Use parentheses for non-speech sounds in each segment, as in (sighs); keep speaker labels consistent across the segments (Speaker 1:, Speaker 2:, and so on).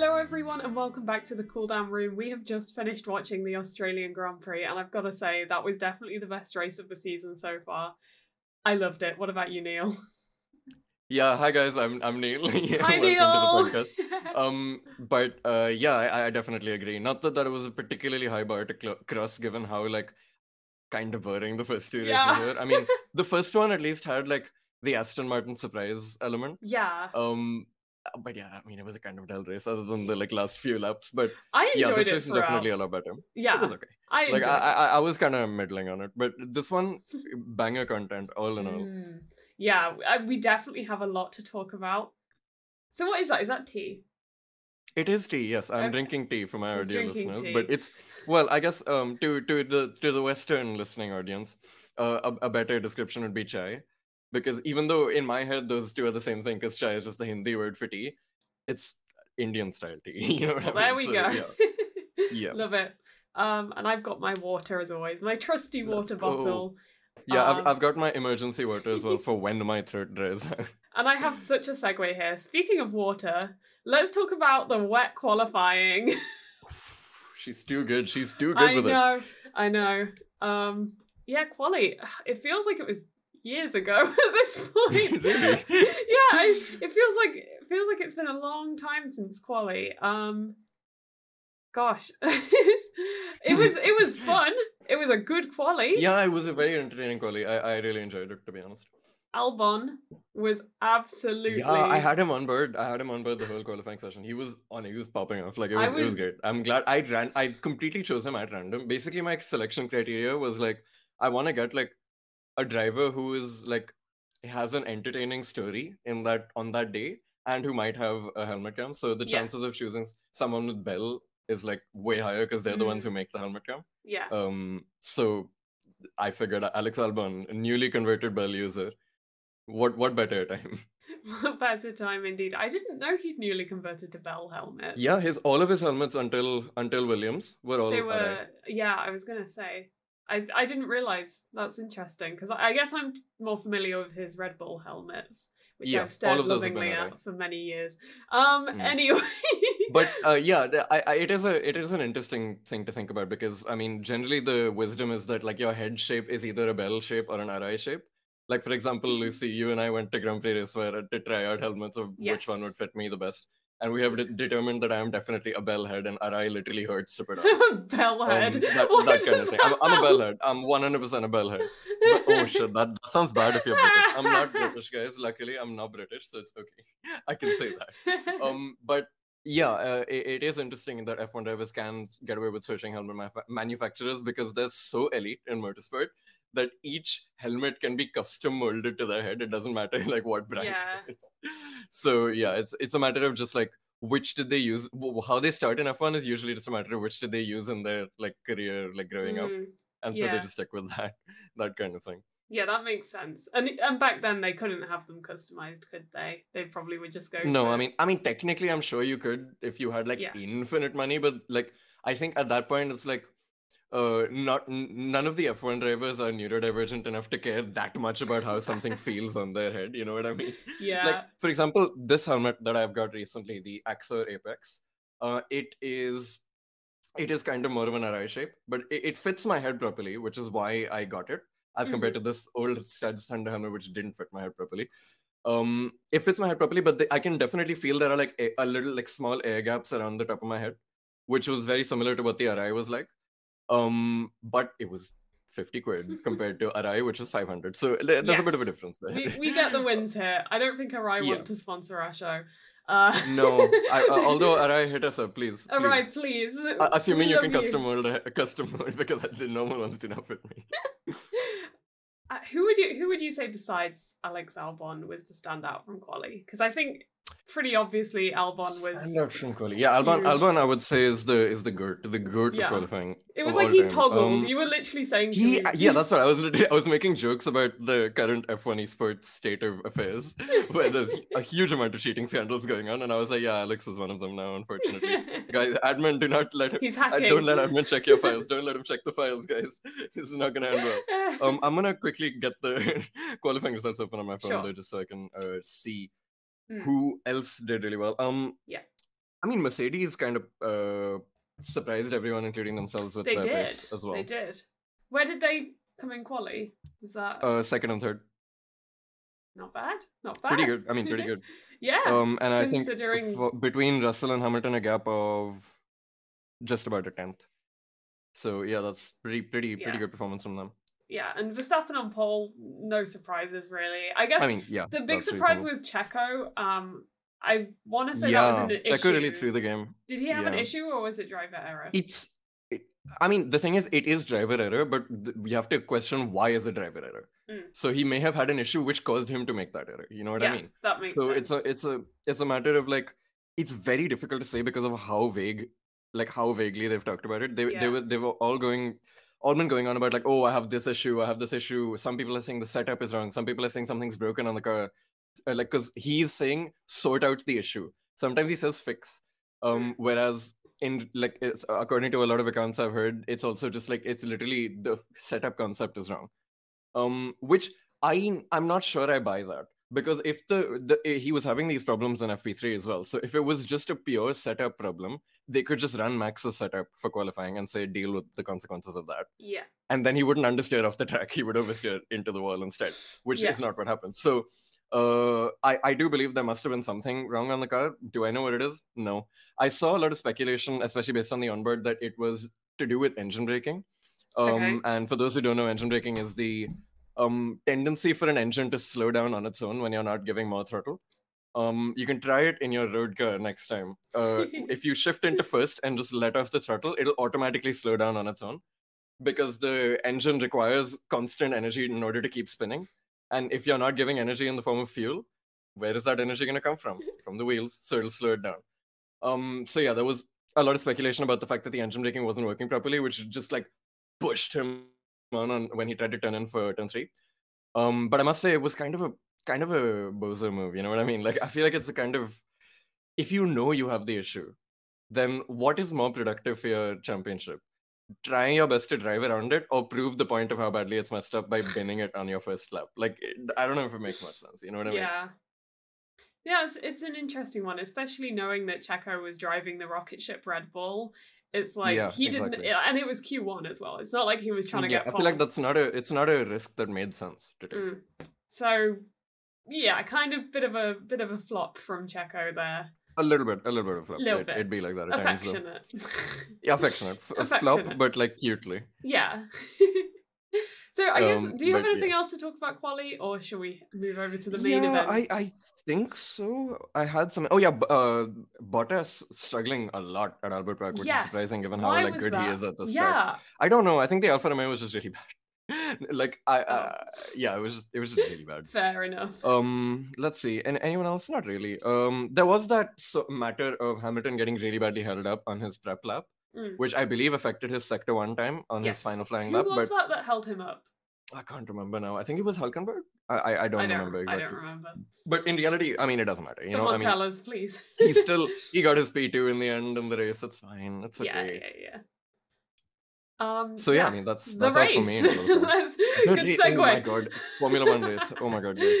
Speaker 1: Hello, everyone, and welcome back to the Cooldown Room. We have just finished watching the Australian Grand Prix, and I've got to say, that was definitely the best race of the season so far. I loved it. What about you, Neil? (laughs)
Speaker 2: Yeah, hi guys, I'm I'm Neil. (laughs) yeah,
Speaker 1: Hi,
Speaker 2: welcome
Speaker 1: Neil.
Speaker 2: to the podcast. (laughs) Um, but uh, yeah, I, I definitely agree. Not that that was a particularly high bar to cl- cross, given how like kind of boring the first two races
Speaker 1: Yeah.
Speaker 2: were. I mean, the first one at least had like the Aston Martin surprise element.
Speaker 1: yeah,
Speaker 2: Um, but yeah, I mean, it was a kind of a dull race other than the like last few laps. But
Speaker 1: I enjoyed yeah,
Speaker 2: this
Speaker 1: it
Speaker 2: race is definitely a lot better.
Speaker 1: yeah,
Speaker 2: It was okay.
Speaker 1: I
Speaker 2: Like I. I, I was kind of middling on it, but this one banger content all in all.
Speaker 1: Mm. Yeah, I, we definitely have a lot to talk about. So, what is that? Is that tea?
Speaker 2: It is tea, yes. I'm
Speaker 1: Okay.
Speaker 2: drinking tea for my
Speaker 1: He's
Speaker 2: audio listeners,
Speaker 1: tea.
Speaker 2: but it's well, I guess um to to the to the Western listening audience, uh, a, a better description would be chai, because even though in my head those two are the same thing, because chai is just the Hindi word for tea, it's Indian style tea. (laughs) You know
Speaker 1: Well,
Speaker 2: I
Speaker 1: there
Speaker 2: mean?
Speaker 1: we
Speaker 2: So,
Speaker 1: go.
Speaker 2: Yeah. (laughs) Yeah.
Speaker 1: Love it. Um, and I've got my water as always, my trusty
Speaker 2: Let's
Speaker 1: water
Speaker 2: go.
Speaker 1: bottle.
Speaker 2: Yeah,
Speaker 1: Um,
Speaker 2: I've, I've got my emergency water as well (laughs) for when my throat dries out.
Speaker 1: And I have such a segue here. Speaking of water, let's talk about the wet qualifying.
Speaker 2: She's too good. She's too good
Speaker 1: I
Speaker 2: with it.
Speaker 1: I know, I know. Um, yeah, quali. It feels like it was years ago (laughs) at this point. (laughs)
Speaker 2: Really?
Speaker 1: yeah, I, it feels like it feels like it's been a long time since quali. Um, gosh, (laughs) it was it was fun. It was a good quali.
Speaker 2: Yeah, it was a very entertaining quali. I, I really enjoyed it, to be honest.
Speaker 1: Albon was absolutely.
Speaker 2: Yeah, I had him on board. I had him on board the whole qualifying session. He was on. He was popping off. Like it
Speaker 1: I
Speaker 2: was. It was
Speaker 1: was-
Speaker 2: great. I'm glad I ran. I completely chose him at random. Basically, my selection criteria was like, I want to get like a driver who is like has an entertaining story in that on that day, and who might have a helmet cam. So the
Speaker 1: Yeah.
Speaker 2: chances of choosing someone with Bell is like way higher because they're the ones who make the helmet cam.
Speaker 1: Yeah.
Speaker 2: Um, so I figured Alex Albon, a newly converted Bell user. What what better time?
Speaker 1: What (laughs) (laughs) better time indeed. I didn't know he'd newly converted to Bell helmet.
Speaker 2: Yeah, his all of his helmets until until Williams were all
Speaker 1: they were. Yeah, I was gonna say. I I didn't realize that's interesting because I, I guess I'm more familiar with his Red Bull helmets, which
Speaker 2: Yeah,
Speaker 1: I've stared lovingly at for many years. Um.
Speaker 2: Mm.
Speaker 1: Anyway. (laughs)
Speaker 2: But uh, yeah, the, I, I, it is a it is an interesting thing to think about because I mean generally the wisdom is that like your head shape is either a bell shape or an Arai shape. Like for example,
Speaker 1: Mm-hmm.
Speaker 2: Lucy, you and I went to Grand Prix Racewear to try out helmets of which one would fit me the best, and we have de- determined that I am definitely a bell head and Arai literally hurts to put on. (laughs)
Speaker 1: Bellhead.
Speaker 2: Um, that, that kind of thing. I'm, I'm a bellhead. I'm 100% a bellhead. But- oh shit, that, that sounds bad if you're British. I'm not (laughs) British, guys. Luckily, I'm not British, so it's okay. I can say that. Um, (laughs) but yeah, uh, it, it is interesting that F1 drivers can get away with switching helmet maf- manufacturers because they're so elite in motorsport that each helmet can be custom molded to their head. It doesn't matter (laughs) like what brand.
Speaker 1: Yeah.
Speaker 2: it is. So yeah, it's it's a matter of just like which did they use how they start in f1 is usually just a matter of which did they use in their like career like growing up
Speaker 1: Mm,
Speaker 2: and so they just stick with that (laughs) that kind of thing
Speaker 1: yeah, that makes sense. And and back then they couldn't have them customized, could they? They probably would just go.
Speaker 2: no i mean i mean technically i'm sure you could if you had like
Speaker 1: Yeah.
Speaker 2: infinite money but like i think at that point it's like uh not n- none of the f1 drivers are neurodivergent enough to care that much about how something (laughs) feels on their head you know what i mean?
Speaker 1: Yeah.
Speaker 2: like for example this helmet that i've got recently the axor apex uh it is it is kind of more of an arai shape but it, it fits my head properly which is why i got it as compared to this old studds thunder helmet which didn't fit my head properly. Um it fits my head properly but the, i can definitely feel there are like a, a little like small air gaps around the top of my head which was very similar to what the arai was like um but it was 50 quid (laughs) compared to arai which is 500 so there- there's a bit of a difference there
Speaker 1: we, we get the wins here. I don't think Arai
Speaker 2: Yeah.
Speaker 1: want to sponsor our show. Uh,
Speaker 2: No, I, uh, (laughs) although Arai hit us up, please. please.
Speaker 1: Arai, please.
Speaker 2: Uh, assuming
Speaker 1: We
Speaker 2: you can custom mold, custom mold because the normal ones do not fit me. (laughs)
Speaker 1: Uh, who would you who would you say besides Alex Albon was the standout from Quali? Because I think pretty obviously Albon was.
Speaker 2: Standout from quali. Yeah, Albon,
Speaker 1: huge.
Speaker 2: Albon, I would say is the is the goat, the goat
Speaker 1: Yeah.
Speaker 2: qualifying.
Speaker 1: It was like he
Speaker 2: time.
Speaker 1: toggled.
Speaker 2: Um,
Speaker 1: you were literally saying
Speaker 2: He,
Speaker 1: me,
Speaker 2: yeah, (laughs) that's what I was. I was making jokes about the current F1 esports state of affairs, (laughs) where there's a huge amount of cheating scandals going on, and I was like, yeah, Alex is one of them now, unfortunately. (laughs) guys, admin, do not let him.
Speaker 1: He's hacking.
Speaker 2: Don't let admin check your files. Don't let him check the files, guys. This is not gonna end well. um, I'm gonna quickly get the qualifying results open on my phone
Speaker 1: Sure.
Speaker 2: though, just so I can uh, see
Speaker 1: Hmm.
Speaker 2: who else did really well. Um,
Speaker 1: Yeah.
Speaker 2: I mean, Mercedes kind of uh, surprised everyone, including themselves, with
Speaker 1: They
Speaker 2: their
Speaker 1: did.
Speaker 2: pace as well.
Speaker 1: They did. Where did they come in quali? Was that
Speaker 2: Uh, second and third,
Speaker 1: not bad? Not bad.
Speaker 2: pretty good. I mean, pretty good. (laughs)
Speaker 1: yeah.
Speaker 2: Um, and I think
Speaker 1: considering-
Speaker 2: for, between Russell and Hamilton, a gap of just about a tenth. So yeah, that's pretty, pretty, pretty
Speaker 1: Yeah.
Speaker 2: good performance from them.
Speaker 1: Yeah, and Verstappen on pole, no surprises really. I guess
Speaker 2: I mean, yeah.
Speaker 1: the big surprise
Speaker 2: reasonable.
Speaker 1: was Checo. Um, I want to say
Speaker 2: yeah,
Speaker 1: that was an
Speaker 2: Checo
Speaker 1: issue.
Speaker 2: really threw the game.
Speaker 1: Did he have an issue or was it driver error?
Speaker 2: It's, it, I mean, the thing is, it is driver error, but th- we have to question why is it driver error.
Speaker 1: Mm.
Speaker 2: So he may have had an issue which caused him to make that error. You know what
Speaker 1: yeah,
Speaker 2: I mean?
Speaker 1: that makes
Speaker 2: so
Speaker 1: sense.
Speaker 2: it's a it's a it's a matter of like it's very difficult to say because of how vague like how vaguely they've talked about it they
Speaker 1: Yeah.
Speaker 2: they were they were all going all been going on about like oh i have this issue i have this issue. Some people are saying the setup is wrong. Some people are saying something's broken on the car uh, like because he's saying sort out the issue. Sometimes he says fix um whereas in like it's, according to a lot of accounts i've heard it's also just like it's literally the setup concept is wrong. Um which i i'm not sure i buy that because if the, the eh, he was having these problems in fp3 as well so if it was just a pure setup problem they could just run max's setup for qualifying and say deal with the consequences of that.
Speaker 1: Yeah.
Speaker 2: and then he wouldn't understeer off the track. He would oversteer into the wall instead which
Speaker 1: Yeah.
Speaker 2: is not what happens so uh I, I do believe there must have been something wrong on the car. Do i know what it is? No. I saw a lot of speculation especially based on the onboard that it was to do with engine braking. Um
Speaker 1: Okay.
Speaker 2: and for those who don't know engine braking is the um tendency for an engine to slow down on its own when you're not giving more throttle. Um you can try it in your road car next time. Uh (laughs) if you shift into first and just let off the throttle it'll automatically slow down on its own because the engine requires constant energy in order to keep spinning. And if you're not giving energy in the form of fuel where is that energy going to come from? (laughs) From the wheels so it'll slow it down. Um so yeah there was a lot of speculation about the fact that the engine braking wasn't working properly which just like pushed him on, on when he tried to turn in for turn three um but i must say it was kind of a kind of a bozo move you know what i mean (laughs) like i feel like it's a kind of if you know you have the issue then what is more productive for your championship trying your best to drive around it or prove the point of how badly it's messed up by (laughs) binning it on your first lap like i don't know if it makes much sense you know what i mean
Speaker 1: Yeah. Yeah, it's, it's an interesting one, especially knowing that Checo was driving the rocket ship Red Bull. It's like
Speaker 2: Yeah,
Speaker 1: he didn't, and it was Q1 as well. It's not like he was trying to
Speaker 2: yeah,
Speaker 1: get.
Speaker 2: i feel like that's not a it's not a risk that made sense to take
Speaker 1: Mm. So, yeah, kind of bit of a bit of a flop from Checo there.
Speaker 2: a little bit a little bit of flop
Speaker 1: Little
Speaker 2: it,
Speaker 1: bit.
Speaker 2: it'd be like that at times though.
Speaker 1: Affectionate.
Speaker 2: yeah affectionate (laughs) flop
Speaker 1: Affectionate.
Speaker 2: but like cutely
Speaker 1: yeah. (laughs) so I guess,
Speaker 2: Um,
Speaker 1: do you have anything
Speaker 2: yeah.
Speaker 1: else to talk about quali, or shall we move over to the main
Speaker 2: yeah,
Speaker 1: event?
Speaker 2: I, I think so. I had some. Oh yeah, uh, Bottas struggling a lot at Albert Park, which
Speaker 1: Yes.
Speaker 2: is surprising given how
Speaker 1: Why
Speaker 2: like good
Speaker 1: that?
Speaker 2: he is at the start.
Speaker 1: yeah.
Speaker 2: I don't know. I think the Alfa Romeo was just really (laughs) bad. like I,
Speaker 1: Oh.
Speaker 2: uh, yeah, it was it was really bad.
Speaker 1: Fair enough.
Speaker 2: Um, let's see. And anyone else? Not really. Um, there was that so- matter of Hamilton getting really badly held up on his prep lap,
Speaker 1: Mm.
Speaker 2: which I believe affected his sector one time on
Speaker 1: Yes.
Speaker 2: his final flying lap.
Speaker 1: Who was
Speaker 2: But
Speaker 1: that that held him up?
Speaker 2: I can't remember now. I think it was Hulkenberg. I I, I don't
Speaker 1: I
Speaker 2: remember exactly.
Speaker 1: I don't remember.
Speaker 2: But in reality, I mean, it doesn't matter. You
Speaker 1: Someone
Speaker 2: know, I mean,
Speaker 1: tell us, please.
Speaker 2: he (laughs) still he got his P two in the end in the race. It's fine. It's
Speaker 1: yeah,
Speaker 2: okay.
Speaker 1: yeah, yeah. Um,
Speaker 2: So yeah, I mean that's
Speaker 1: the
Speaker 2: that's
Speaker 1: race.
Speaker 2: all for me. in (laughs) qualifying.
Speaker 1: Let's,
Speaker 2: The (laughs)
Speaker 1: good segue.
Speaker 2: Oh my god, Formula One race. Oh my god, guys.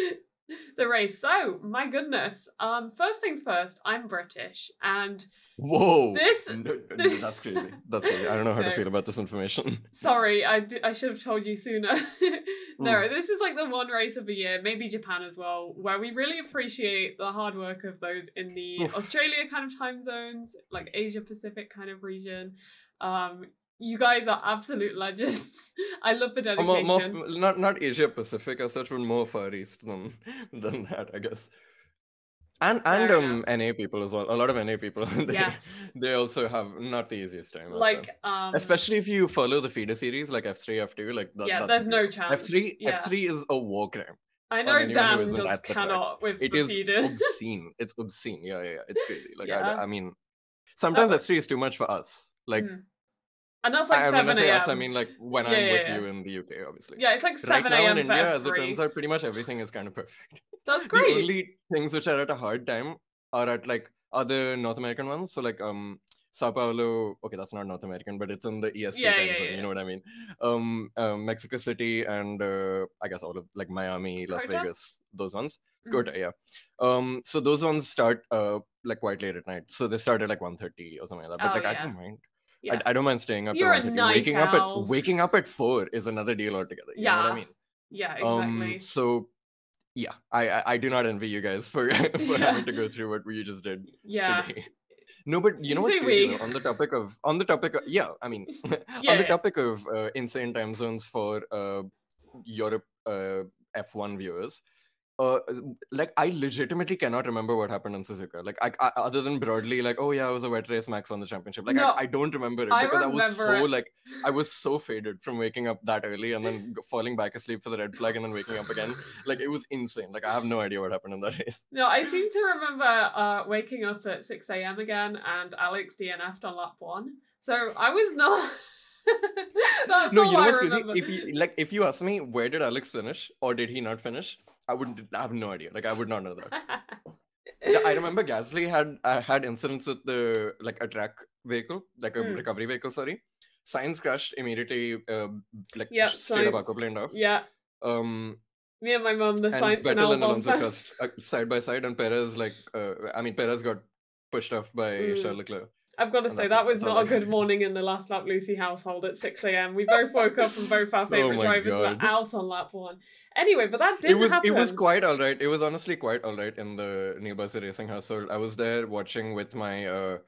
Speaker 1: The race. So, my goodness. Um, first things first. I'm British, and
Speaker 2: Whoa.
Speaker 1: This-
Speaker 2: No,
Speaker 1: this-
Speaker 2: that's crazy. That's crazy. I don't know how (laughs)
Speaker 1: No.
Speaker 2: to feel about this information. (laughs)
Speaker 1: sorry, I I should have told you sooner. (laughs) no,
Speaker 2: Mm.
Speaker 1: this is like the one race of the year, maybe Japan as well, where we really appreciate the hard work of those in the
Speaker 2: Oof.
Speaker 1: Australia kind of time zones, like Asia Pacific kind of region. Um, you guys are absolute legends. (laughs) I love the
Speaker 2: Uh, more,
Speaker 1: dedication.
Speaker 2: more, not not Asia Pacific as such, but more Far East than (laughs) than that, I guess. And and um NA people as well. A lot of NA people. (laughs) They,
Speaker 1: Yes.
Speaker 2: They also have not the easiest time.
Speaker 1: like um
Speaker 2: especially if you follow the feeder series like F3, F2, like that,
Speaker 1: yeah, there's no chance.
Speaker 2: F3
Speaker 1: yeah.
Speaker 2: F3 is a war crime.
Speaker 1: I know Dan just cannot with
Speaker 2: It
Speaker 1: the
Speaker 2: is
Speaker 1: feeders.
Speaker 2: obscene. It's obscene. Yeah, yeah, yeah. It's crazy. Like I,
Speaker 1: Yeah.
Speaker 2: I mean, sometimes
Speaker 1: Oh.
Speaker 2: F3 is too much for us. Like
Speaker 1: Mm. And that's like
Speaker 2: I, when I
Speaker 1: seven
Speaker 2: say us, I mean like when
Speaker 1: Yeah,
Speaker 2: I'm
Speaker 1: yeah,
Speaker 2: with
Speaker 1: yeah.
Speaker 2: you in the UK, obviously.
Speaker 1: yeah, it's like
Speaker 2: Right
Speaker 1: seven
Speaker 2: now in
Speaker 1: a.m. for
Speaker 2: India, as it turns out, pretty much everything is kind of perfect.
Speaker 1: That's (laughs) great.
Speaker 2: The only things which are at a hard time are at like other North American ones. So like um Sao Paulo, okay, that's not North American, but it's in the EST time zone. You know what I mean? Um, um, Mexico City and uh, I guess all of like Miami, Las
Speaker 1: COTA?
Speaker 2: Vegas, those ones.
Speaker 1: Mhm.
Speaker 2: COTA, yeah. Um, so those ones start uh like quite late at night, so they start at like 1.30 or something like that. But
Speaker 1: Oh,
Speaker 2: like I don't mind.
Speaker 1: Yeah.
Speaker 2: I, I don't mind staying up.
Speaker 1: You're a
Speaker 2: till 1:30.
Speaker 1: night
Speaker 2: waking up at waking up at four is another deal altogether. You know what
Speaker 1: Yeah,
Speaker 2: I mean?
Speaker 1: Yeah, exactly.
Speaker 2: Um, so yeah, I, I I do not envy you guys for (laughs) (laughs) for
Speaker 1: Yeah.
Speaker 2: having to go through what we just did
Speaker 1: yeah.
Speaker 2: today. No, but you know what's crazy though? on the topic of on the topic of yeah, I mean
Speaker 1: Yeah, (laughs)
Speaker 2: on the
Speaker 1: yeah.
Speaker 2: topic of uh, insane time zones for uh, Europe uh, F1 viewers. Uh, like I legitimately cannot remember what happened in Suzuka. Like, I, I, other than broadly, like, oh yeah, it was a wet race. Max on the championship. Like,
Speaker 1: No,
Speaker 2: I, I don't remember it
Speaker 1: I
Speaker 2: because I was so
Speaker 1: it.
Speaker 2: like, I was so faded from waking up that early and then (laughs) falling back asleep for the red flag and then waking up again. Like, it was insane. Like, I have no idea what happened in that race.
Speaker 1: No, I seem to remember uh, waking up at 6 a.m. again and Alex DNF'd on lap one. So I was not. (laughs)
Speaker 2: No, you know
Speaker 1: I
Speaker 2: what's crazy? If you like, if you ask me where did Alex finish or did he not finish, I wouldn't. I have no idea. Like, I would not know that. (laughs) Yeah, I remember Gasly had uh, had incidents with the like a track vehicle, like a
Speaker 1: Mm.
Speaker 2: recovery vehicle. Sorry, Sainz crashed immediately. Uh, like
Speaker 1: Yep,
Speaker 2: straight up
Speaker 1: Sainz.
Speaker 2: aquaplaned off.
Speaker 1: yeah,
Speaker 2: Um,
Speaker 1: me and my mom, the
Speaker 2: and
Speaker 1: Sainz and
Speaker 2: Vettel and
Speaker 1: Albon
Speaker 2: Alonso
Speaker 1: fans.
Speaker 2: crossed uh, side by side, and Perez like, uh, I mean, Perez got pushed off by
Speaker 1: Mm.
Speaker 2: Charles Leclerc.
Speaker 1: I've got to
Speaker 2: And
Speaker 1: say, that was not a good morning in the last lap Lucy household at 6 a.m. We both woke up and both our (laughs)
Speaker 2: Oh
Speaker 1: favourite
Speaker 2: my
Speaker 1: drivers were out on lap one. Anyway, but that did
Speaker 2: it was
Speaker 1: happen.
Speaker 2: it was quite all right. It was honestly quite all right in the Neil Bassi Racing household. I was there watching with my uh,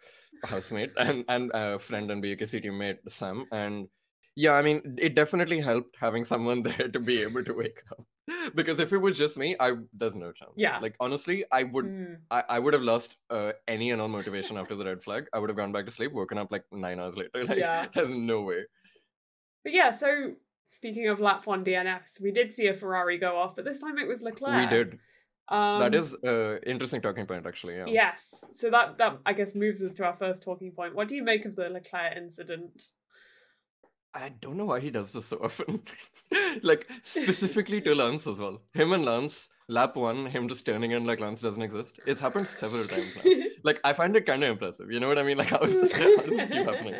Speaker 2: housemate and and uh, friend and BKC teammate Sam, and yeah, I mean, it definitely helped having someone (laughs) there to be able to wake up. (laughs) Because if it was just me, I there's no chance.
Speaker 1: Yeah.
Speaker 2: like honestly, I would
Speaker 1: Mm.
Speaker 2: I, I would have lost uh, any and all motivation after the red flag. I would have gone back to sleep, woken up like nine hours later. (laughs) Like,
Speaker 1: Yeah.
Speaker 2: there's no way.
Speaker 1: But yeah, so speaking of lap one DNFs, we did see a Ferrari go off, but this time it was Leclerc.
Speaker 2: We did.
Speaker 1: Um,
Speaker 2: that is uh interesting talking point, actually. Yeah.
Speaker 1: Yes. So that that I guess moves us to our first talking point. What do you make of the Leclerc incident?
Speaker 2: I don't know why he does this so often. (laughs) like specifically to Lance as well. Him and Lance, lap one, him just turning in like Lance doesn't exist. It's happened several times now. (laughs) Like I find it kind of impressive. You know what I mean? Like how, is, (laughs) how does this keep happening?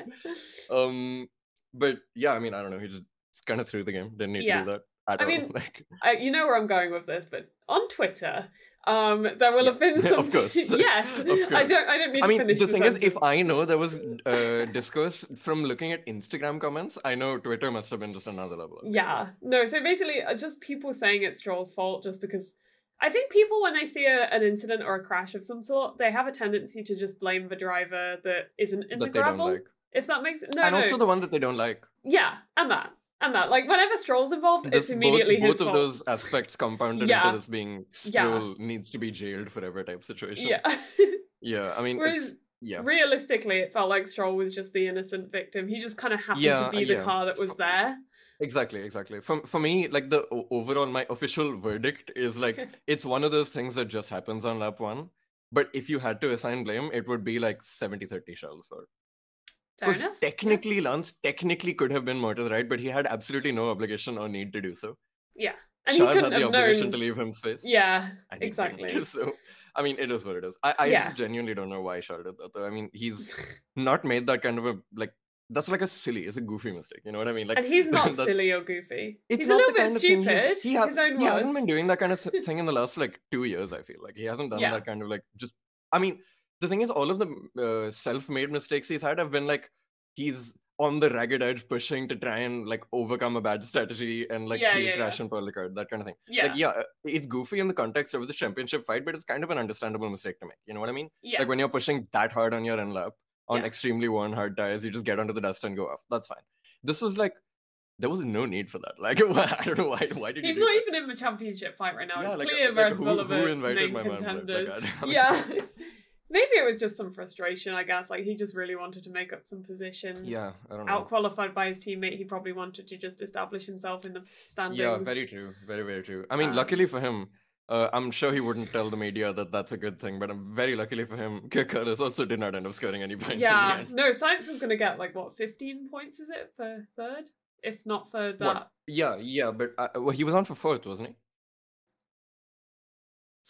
Speaker 2: Um, but yeah, I mean, I don't know. He just kind of threw the game. Didn't need
Speaker 1: Yeah.
Speaker 2: to do that at
Speaker 1: I mean, (laughs)
Speaker 2: like
Speaker 1: I, you know where I'm going with this, but on Twitter, um, there will have been (laughs) some.
Speaker 2: of course. (laughs)
Speaker 1: yes,
Speaker 2: Of
Speaker 1: I don't. I don't need
Speaker 2: I
Speaker 1: to
Speaker 2: mean,
Speaker 1: finish
Speaker 2: the thing is, if. I know there was uh, discourse from looking at Instagram comments, I know Twitter must have been just another level.
Speaker 1: Yeah. No, so basically, uh, just people saying it's Stroll's fault just because I think people, when they see a, an incident or a crash of some sort, they have a tendency to just blame the driver that isn't in the
Speaker 2: that they don't
Speaker 1: gravel.
Speaker 2: like.
Speaker 1: If that makes no,
Speaker 2: and
Speaker 1: no.
Speaker 2: also the one that they don't like.
Speaker 1: yeah, and that. And that. Like, whenever Stroll's involved, it's immediately
Speaker 2: both,
Speaker 1: his
Speaker 2: both of
Speaker 1: fault.
Speaker 2: those aspects compounded
Speaker 1: Yeah.
Speaker 2: into this being
Speaker 1: Yeah.
Speaker 2: Stroll needs to be jailed forever type situation.
Speaker 1: Yeah. (laughs)
Speaker 2: Yeah, I mean,
Speaker 1: Whereas
Speaker 2: it's, yeah.
Speaker 1: realistically, it felt like Stroll was just the innocent victim. He just kind of happened to be the
Speaker 2: yeah.
Speaker 1: car that was there.
Speaker 2: Exactly, exactly. For, for me, like the overall, my official (laughs) verdict is like (laughs) it's one of those things that just happens on lap one. But if you had to assign blame, it would be like 70 30 Charles. Or Because technically, Lance technically could have been the right, but he had absolutely no obligation or need to do so.
Speaker 1: Yeah. And he
Speaker 2: had the obligation
Speaker 1: known.
Speaker 2: to leave him space.
Speaker 1: Yeah, exactly. (laughs)
Speaker 2: So, I mean, it is what it is. I, I
Speaker 1: Yeah.
Speaker 2: just genuinely don't know why Charles did that. Though. I mean, he's not made that kind of a like. That's like a silly, it's a goofy mistake. You know what I mean? Like,
Speaker 1: and he's (laughs) not silly or goofy.
Speaker 2: It's
Speaker 1: he's a little bit stupid.
Speaker 2: he,
Speaker 1: own
Speaker 2: he hasn't been doing that kind of (laughs) thing in the last like two years. I feel like he hasn't done
Speaker 1: Yeah.
Speaker 2: that kind of like just. I mean, the thing is, all of the uh, self-made mistakes he's had have been like he's on the ragged edge, pushing to try and like overcome a bad strategy and like
Speaker 1: Yeah, yeah,
Speaker 2: crash and Paul Ricard, that kind of thing.
Speaker 1: Yeah.
Speaker 2: Like, yeah, uh, it's goofy in the context of the championship fight, but it's kind of an understandable mistake to make. You know what I mean?
Speaker 1: yeah.
Speaker 2: Like when you're pushing that hard on your end lap on
Speaker 1: Yeah.
Speaker 2: extremely worn hard tires, you just get onto the dust and go off. That's fine. This is like there was no need for that. Like (laughs) I don't know why. Why did
Speaker 1: He's not
Speaker 2: that?
Speaker 1: even in the championship fight right now.
Speaker 2: Yeah,
Speaker 1: it's
Speaker 2: like,
Speaker 1: clear
Speaker 2: like,
Speaker 1: Red
Speaker 2: who,
Speaker 1: Bull
Speaker 2: who invited my man?
Speaker 1: contenders.
Speaker 2: Like, I mean,
Speaker 1: yeah. (laughs) Maybe it was just some frustration, I guess. Like he just really wanted to make up some positions.
Speaker 2: Yeah, I don't know.
Speaker 1: Out qualified by his teammate, he probably wanted to just establish himself in the standings.
Speaker 2: Yeah, very true. Very very true. I mean,
Speaker 1: Um,
Speaker 2: luckily for him. Uh, I'm sure he wouldn't tell the media that that's a good thing, but I'm very luckily for him. (laughs) Curtis also did not end up scoring any points.
Speaker 1: Yeah,
Speaker 2: in the end.
Speaker 1: no, Sainz was going to get like what, 15 points is it for third? If not for that
Speaker 2: What? Yeah, yeah, but uh, well, he was on for fourth, wasn't he?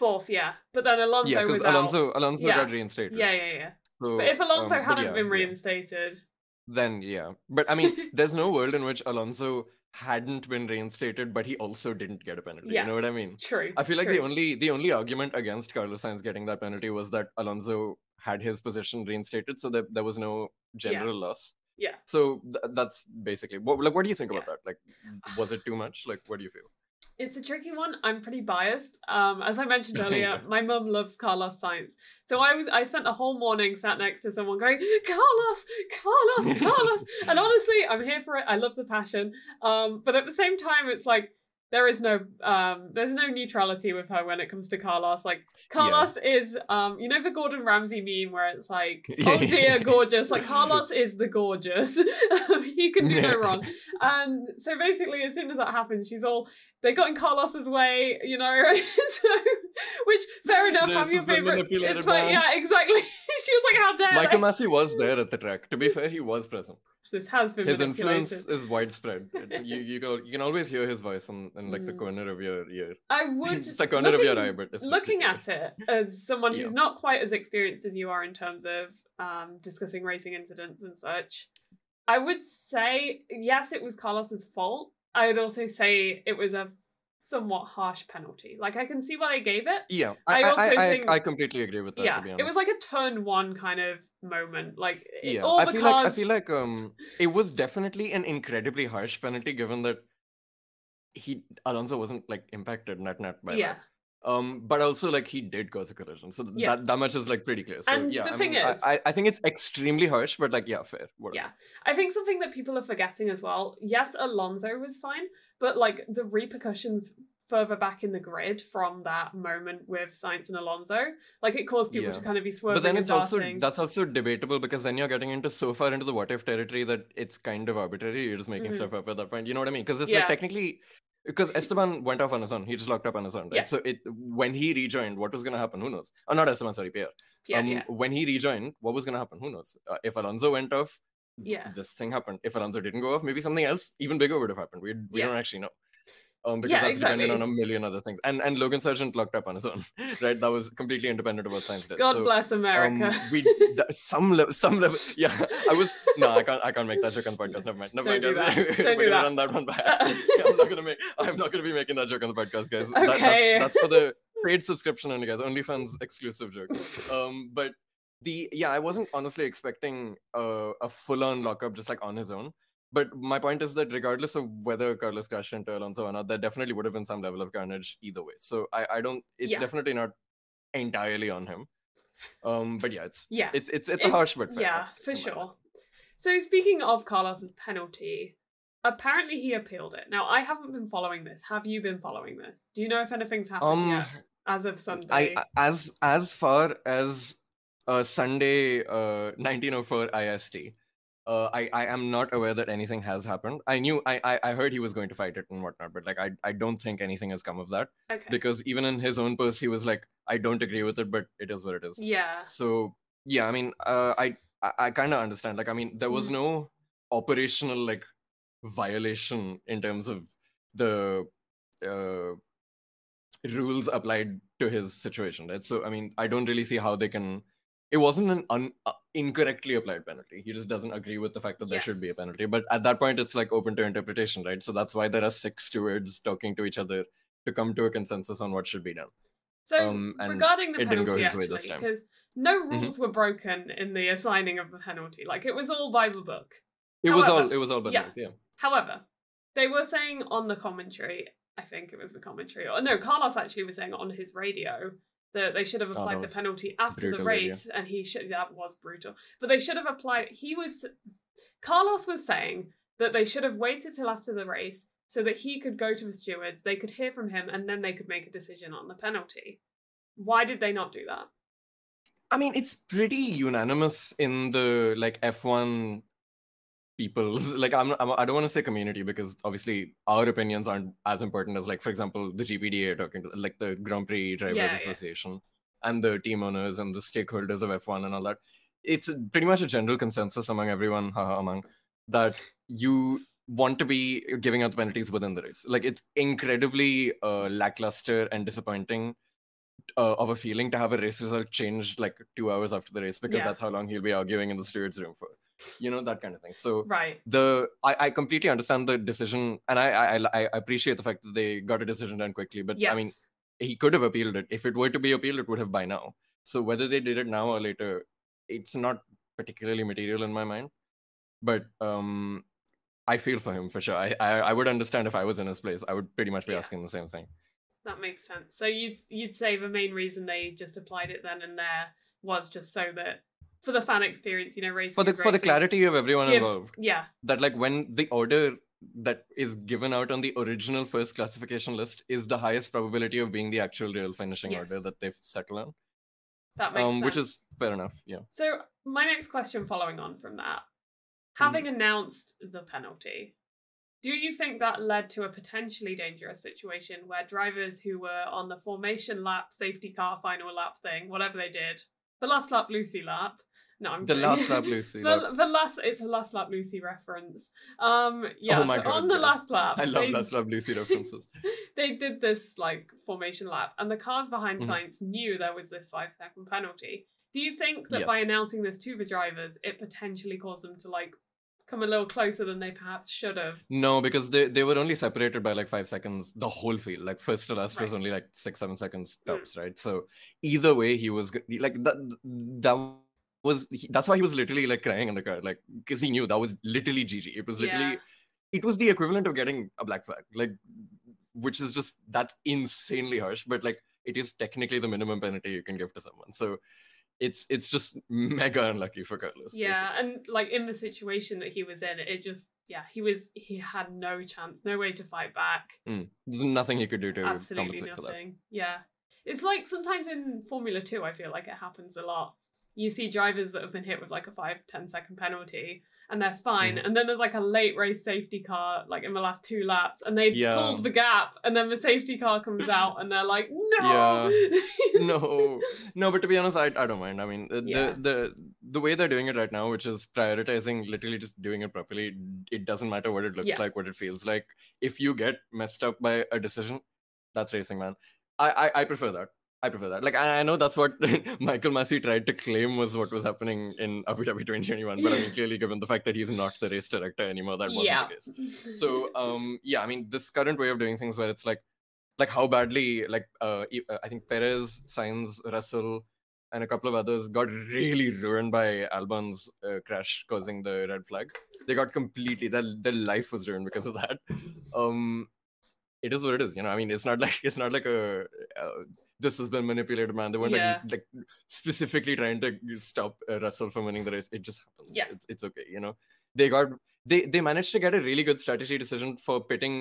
Speaker 1: Fourth, yeah. But then Alonso
Speaker 2: yeah, because
Speaker 1: was out.
Speaker 2: Alonso Alonso
Speaker 1: Yeah.
Speaker 2: got reinstated.
Speaker 1: Yeah, yeah, yeah.
Speaker 2: So,
Speaker 1: But if Alonso
Speaker 2: um,
Speaker 1: hadn't
Speaker 2: yeah,
Speaker 1: been
Speaker 2: yeah.
Speaker 1: reinstated,
Speaker 2: then yeah. But I mean, (laughs) there's no world in which Alonso hadn't been reinstated, but he also didn't get a penalty. You know what I mean?
Speaker 1: True.
Speaker 2: I feel like
Speaker 1: true.
Speaker 2: the only the only argument against Carlos Sainz getting that penalty was that Alonso had his position reinstated, so that there was no general loss.
Speaker 1: Yeah.
Speaker 2: So th- that's basically what. Like, what do you think about
Speaker 1: Yeah.
Speaker 2: that? Like, was it too much? Like, what do you feel?
Speaker 1: It's a tricky one. I'm pretty biased. Um, as I mentioned (laughs) earlier, my mum loves Carlos Sainz, so I was I spent the whole morning sat next to someone going Carlos, Carlos, Carlos, (laughs) and honestly, I'm here for it. I love the passion. Um, but at the same time, it's like there is no um, there's no neutrality with her when it comes to Carlos. Like Carlos is um, you know the Gordon Ramsay meme where it's like, (laughs) oh
Speaker 2: Yeah.
Speaker 1: dear, gorgeous. Like (laughs) Carlos is the gorgeous. (laughs) he can do no wrong. And so basically, as soon as that happens, she's all they got in Carlos's way, you know. so, which fair enough,
Speaker 2: This
Speaker 1: have your favorites. It's fine. Yeah, exactly. She was like, "How dare
Speaker 2: Michael
Speaker 1: they?"
Speaker 2: Massey was there at the track. To be fair, he was present.
Speaker 1: This has been
Speaker 2: His influence is widespread. (laughs) It- you you go, you can always hear his voice in, in like the
Speaker 1: Mm.
Speaker 2: corner of your ear.
Speaker 1: I (laughs) would
Speaker 2: It's the corner of your eye, but
Speaker 1: looking at it as someone who's
Speaker 2: Yeah.
Speaker 1: not quite as experienced as you are in terms of um, discussing racing incidents and such, I would say yes, it was Carlos's fault. I would also say it was a somewhat harsh penalty. Like I can see why they gave it.
Speaker 2: Yeah,
Speaker 1: I
Speaker 2: I
Speaker 1: also
Speaker 2: I,
Speaker 1: think-
Speaker 2: I completely agree with that.
Speaker 1: yeah, it was like a turn one kind of moment. Like it-
Speaker 2: yeah.
Speaker 1: all
Speaker 2: I feel like I feel like um, it was definitely an incredibly harsh penalty, given that he Alonso wasn't like impacted net net by
Speaker 1: yeah.
Speaker 2: that. Um, but also like he did cause a collision, so
Speaker 1: Yeah.
Speaker 2: that that much is like pretty clear. So
Speaker 1: And
Speaker 2: yeah,
Speaker 1: the
Speaker 2: I
Speaker 1: thing
Speaker 2: mean,
Speaker 1: is-
Speaker 2: I, I think it's extremely harsh, but like yeah, fair. Whatever.
Speaker 1: Yeah. I think something that people are forgetting as well. Yes, Alonso was fine, but like the repercussions further back in the grid from that moment with Sainz and Alonso, like it caused people
Speaker 2: Yeah.
Speaker 1: to kind of be swerving
Speaker 2: But then it's also that's also debatable because then you're getting into so far into the what if territory that it's kind of arbitrary. You're just making
Speaker 1: Mhm.
Speaker 2: stuff up at that point. You know what I mean? Because it's
Speaker 1: Yeah.
Speaker 2: like technically because Esteban went off on his own. He just locked up on his own, right?
Speaker 1: Yeah.
Speaker 2: So it when he rejoined, what was gonna happen? Who knows? Oh, not Esteban, sorry, Pierre.
Speaker 1: yeah,
Speaker 2: um,
Speaker 1: yeah,
Speaker 2: When he rejoined, what was gonna happen? Who knows? Uh, if Alonso went off,
Speaker 1: yeah.
Speaker 2: this thing happened. If Alonso didn't go off, maybe something else even bigger would have happened. We we
Speaker 1: Yeah.
Speaker 2: don't actually know. Um, because
Speaker 1: Yeah,
Speaker 2: that's dependent on a million other things. And and Logan Sargeant locked up on his own, (laughs) right? That was completely independent of what Sainz did.
Speaker 1: God
Speaker 2: So,
Speaker 1: bless America.
Speaker 2: um, we th- (laughs) some level, some level. Yeah, I was no, I can't, I can't make that joke on the podcast. Never mind. Never
Speaker 1: Don't
Speaker 2: mind,
Speaker 1: do
Speaker 2: guys.
Speaker 1: that. (laughs)
Speaker 2: We're
Speaker 1: Don't do
Speaker 2: gonna
Speaker 1: that.
Speaker 2: run that one back. Yeah, I'm not gonna make. I'm not gonna be making that joke on the podcast, guys. That-
Speaker 1: Okay.
Speaker 2: that's, that's for the paid subscription only, guys. Only OnlyFans exclusive joke. Um, but the yeah, I wasn't honestly expecting a, a full-on lockup just like on his own. But my point is that regardless of whether Carlos crashed into Alonso or not, there definitely would have been some level of carnage either way. So I, I don't. It's
Speaker 1: Yeah.
Speaker 2: definitely not entirely on him. Um, but yeah, it's
Speaker 1: yeah.
Speaker 2: it's it's it's, a harsh but fair.
Speaker 1: Yeah, for sure. So speaking of Carlos's penalty, apparently he appealed it. Now I haven't been following this. Have you been following this? Do you know if anything's happened
Speaker 2: Um,
Speaker 1: yet as of Sunday?
Speaker 2: I as as far as uh Sunday uh 1904 IST. Uh, I, I am not aware that anything has happened. I knew I, I I heard he was going to fight it and whatnot, but like I, I don't think anything has come of that
Speaker 1: okay.
Speaker 2: because even in his own post he was like I don't agree with it, but it is what it is.
Speaker 1: yeah.
Speaker 2: So yeah, I mean, uh, I I, I kind of understand. Like, I mean, there was
Speaker 1: Mhm.
Speaker 2: no operational like violation in terms of the uh, rules applied to his situation, right? So I mean, I don't really see how they can. It wasn't an un, uh, incorrectly applied penalty. He just doesn't agree with the fact that there should be a penalty. But at that point, it's like open to interpretation, right? So that's why there are six stewards talking to each other to come to a consensus on what should be done.
Speaker 1: So
Speaker 2: Um,
Speaker 1: regarding the
Speaker 2: it didn't go
Speaker 1: penalty, actually,
Speaker 2: this time.
Speaker 1: because no
Speaker 2: Mhm.
Speaker 1: rules were broken in the assigning of the penalty. Like it was all by the book.
Speaker 2: It was all. It was all.
Speaker 1: By
Speaker 2: yeah. Yeah.
Speaker 1: However, they were saying on the commentary, I think it was the commentary, or no, Carlos actually was saying on his radio that they should have
Speaker 2: Oh,
Speaker 1: applied the penalty after the
Speaker 2: brutal radio.
Speaker 1: race, and he should. That was brutal, but they should have applied. He was. Carlos was saying that they should have waited till after the race so that he could go to the stewards, they could hear from him, and then they could make a decision on the penalty. Why did they not do that?
Speaker 2: I mean, it's pretty unanimous in the like F1 people's (laughs) like I'm, I'm I don't want to say community because obviously our opinions aren't as important as like for example the GPDA talking to like the Grand Prix Drivers
Speaker 1: Yeah, yeah.
Speaker 2: Association and the team owners and the stakeholders of F1 and all that. It's pretty much a general consensus among everyone, haha, among that you want to be giving out penalties within the race. Like it's incredibly uh, lackluster and disappointing uh, of a feeling to have a race result changed like two hours after the race because
Speaker 1: Yeah.
Speaker 2: that's how long he'll be arguing in the stewards room for. You know that kind of thing. So
Speaker 1: Right.
Speaker 2: the I, I completely understand the decision, and I, I I appreciate the fact that they got a decision done quickly. But
Speaker 1: Yes.
Speaker 2: I mean, he could have appealed it. If it were to be appealed, it would have by now. So whether they did it now or later, it's not particularly material in my mind. But um, I feel for him for sure. I, I I would understand if I was in his place. I would pretty much be
Speaker 1: Yeah.
Speaker 2: asking the same thing.
Speaker 1: That makes sense. So you'd you'd say the main reason they just applied it then and there was just so that for the fan experience, you know, racing
Speaker 2: For the for the clarity of everyone
Speaker 1: Give-
Speaker 2: involved.
Speaker 1: Yeah,
Speaker 2: that like when the order that is given out on the original first classification list is the highest probability of being the actual real finishing order that they've settled on
Speaker 1: that makes
Speaker 2: um
Speaker 1: sense.
Speaker 2: which is fair enough yeah
Speaker 1: So my next question following on from that,
Speaker 2: Hmm.
Speaker 1: having announced the penalty, do you think that led to a potentially dangerous situation where drivers who were on the formation lap, safety car final lap thing, whatever they did, the last lap Lucy lap. No, I'm
Speaker 2: the
Speaker 1: kidding.
Speaker 2: last lap lucy (laughs)
Speaker 1: the, the last it's a last lap Lucy reference. Um yeah,
Speaker 2: oh my
Speaker 1: so
Speaker 2: god
Speaker 1: on the
Speaker 2: yes.
Speaker 1: last lap.
Speaker 2: i love
Speaker 1: they-
Speaker 2: last lap lucy references (laughs)
Speaker 1: they did this like formation lap, and the cars behind
Speaker 2: Mhm.
Speaker 1: Sainz knew there was this five second penalty. Do you think that by announcing this to the drivers, it potentially caused them to like come a little closer than they perhaps should have?
Speaker 2: no because they, they were only separated by like five seconds the whole field like first to last was only like six seven seconds
Speaker 1: Mm.
Speaker 2: right so either way he was like that that was he, that's why he was literally like crying in the car like because he knew that was literally gg it was literally
Speaker 1: Yeah.
Speaker 2: it was the equivalent of getting a black flag like which is just that's insanely harsh but like it is technically the minimum penalty you can give to someone so it's it's just mega unlucky for carlos
Speaker 1: Yeah, and like in the situation that he was in, it just yeah, he was he had no chance, no way to fight back.
Speaker 2: Mm. there's nothing he could do to
Speaker 1: Absolutely
Speaker 2: compensate for that
Speaker 1: nothing. Yeah. It's like sometimes in Formula 2, I feel like it happens a lot. You see drivers that have been hit with like a five, 10 second penalty and they're fine.
Speaker 2: Mhm.
Speaker 1: And then there's like a late race safety car, like in the last two laps, and they
Speaker 2: Yeah.
Speaker 1: pulled the gap. And then the safety car comes out and they're like, no. (laughs)
Speaker 2: no no but to be honest i, I don't mind i mean the,
Speaker 1: Yeah.
Speaker 2: the the the way they're doing it right now which is prioritizing literally just doing it properly it doesn't matter what it looks
Speaker 1: Yeah.
Speaker 2: like what it feels like if you get messed up by a decision that's racing man i i, I prefer that I prefer that. Like, I, know that's what (laughs) Michael Masi tried to claim was what was happening in Abu Dhabi 2021, but I mean, (laughs) clearly, given the fact that he's not the race director anymore, that wasn't
Speaker 1: yeah.
Speaker 2: the case so um yeah i mean this current way of doing things where it's like like how badly like uh, uh, i think perez sainz russell and a couple of others got really ruined by albon's uh, crash causing the red flag they got completely their, their life was ruined because of that um it is what it is you know i mean it's not like it's not like a uh, this has been manipulated man they weren't
Speaker 1: Yeah.
Speaker 2: like, like specifically trying to stop uh, russell from winning the race it just happens
Speaker 1: Yeah.
Speaker 2: it's, it's okay you know they got they they managed to get a really good strategy decision for pitting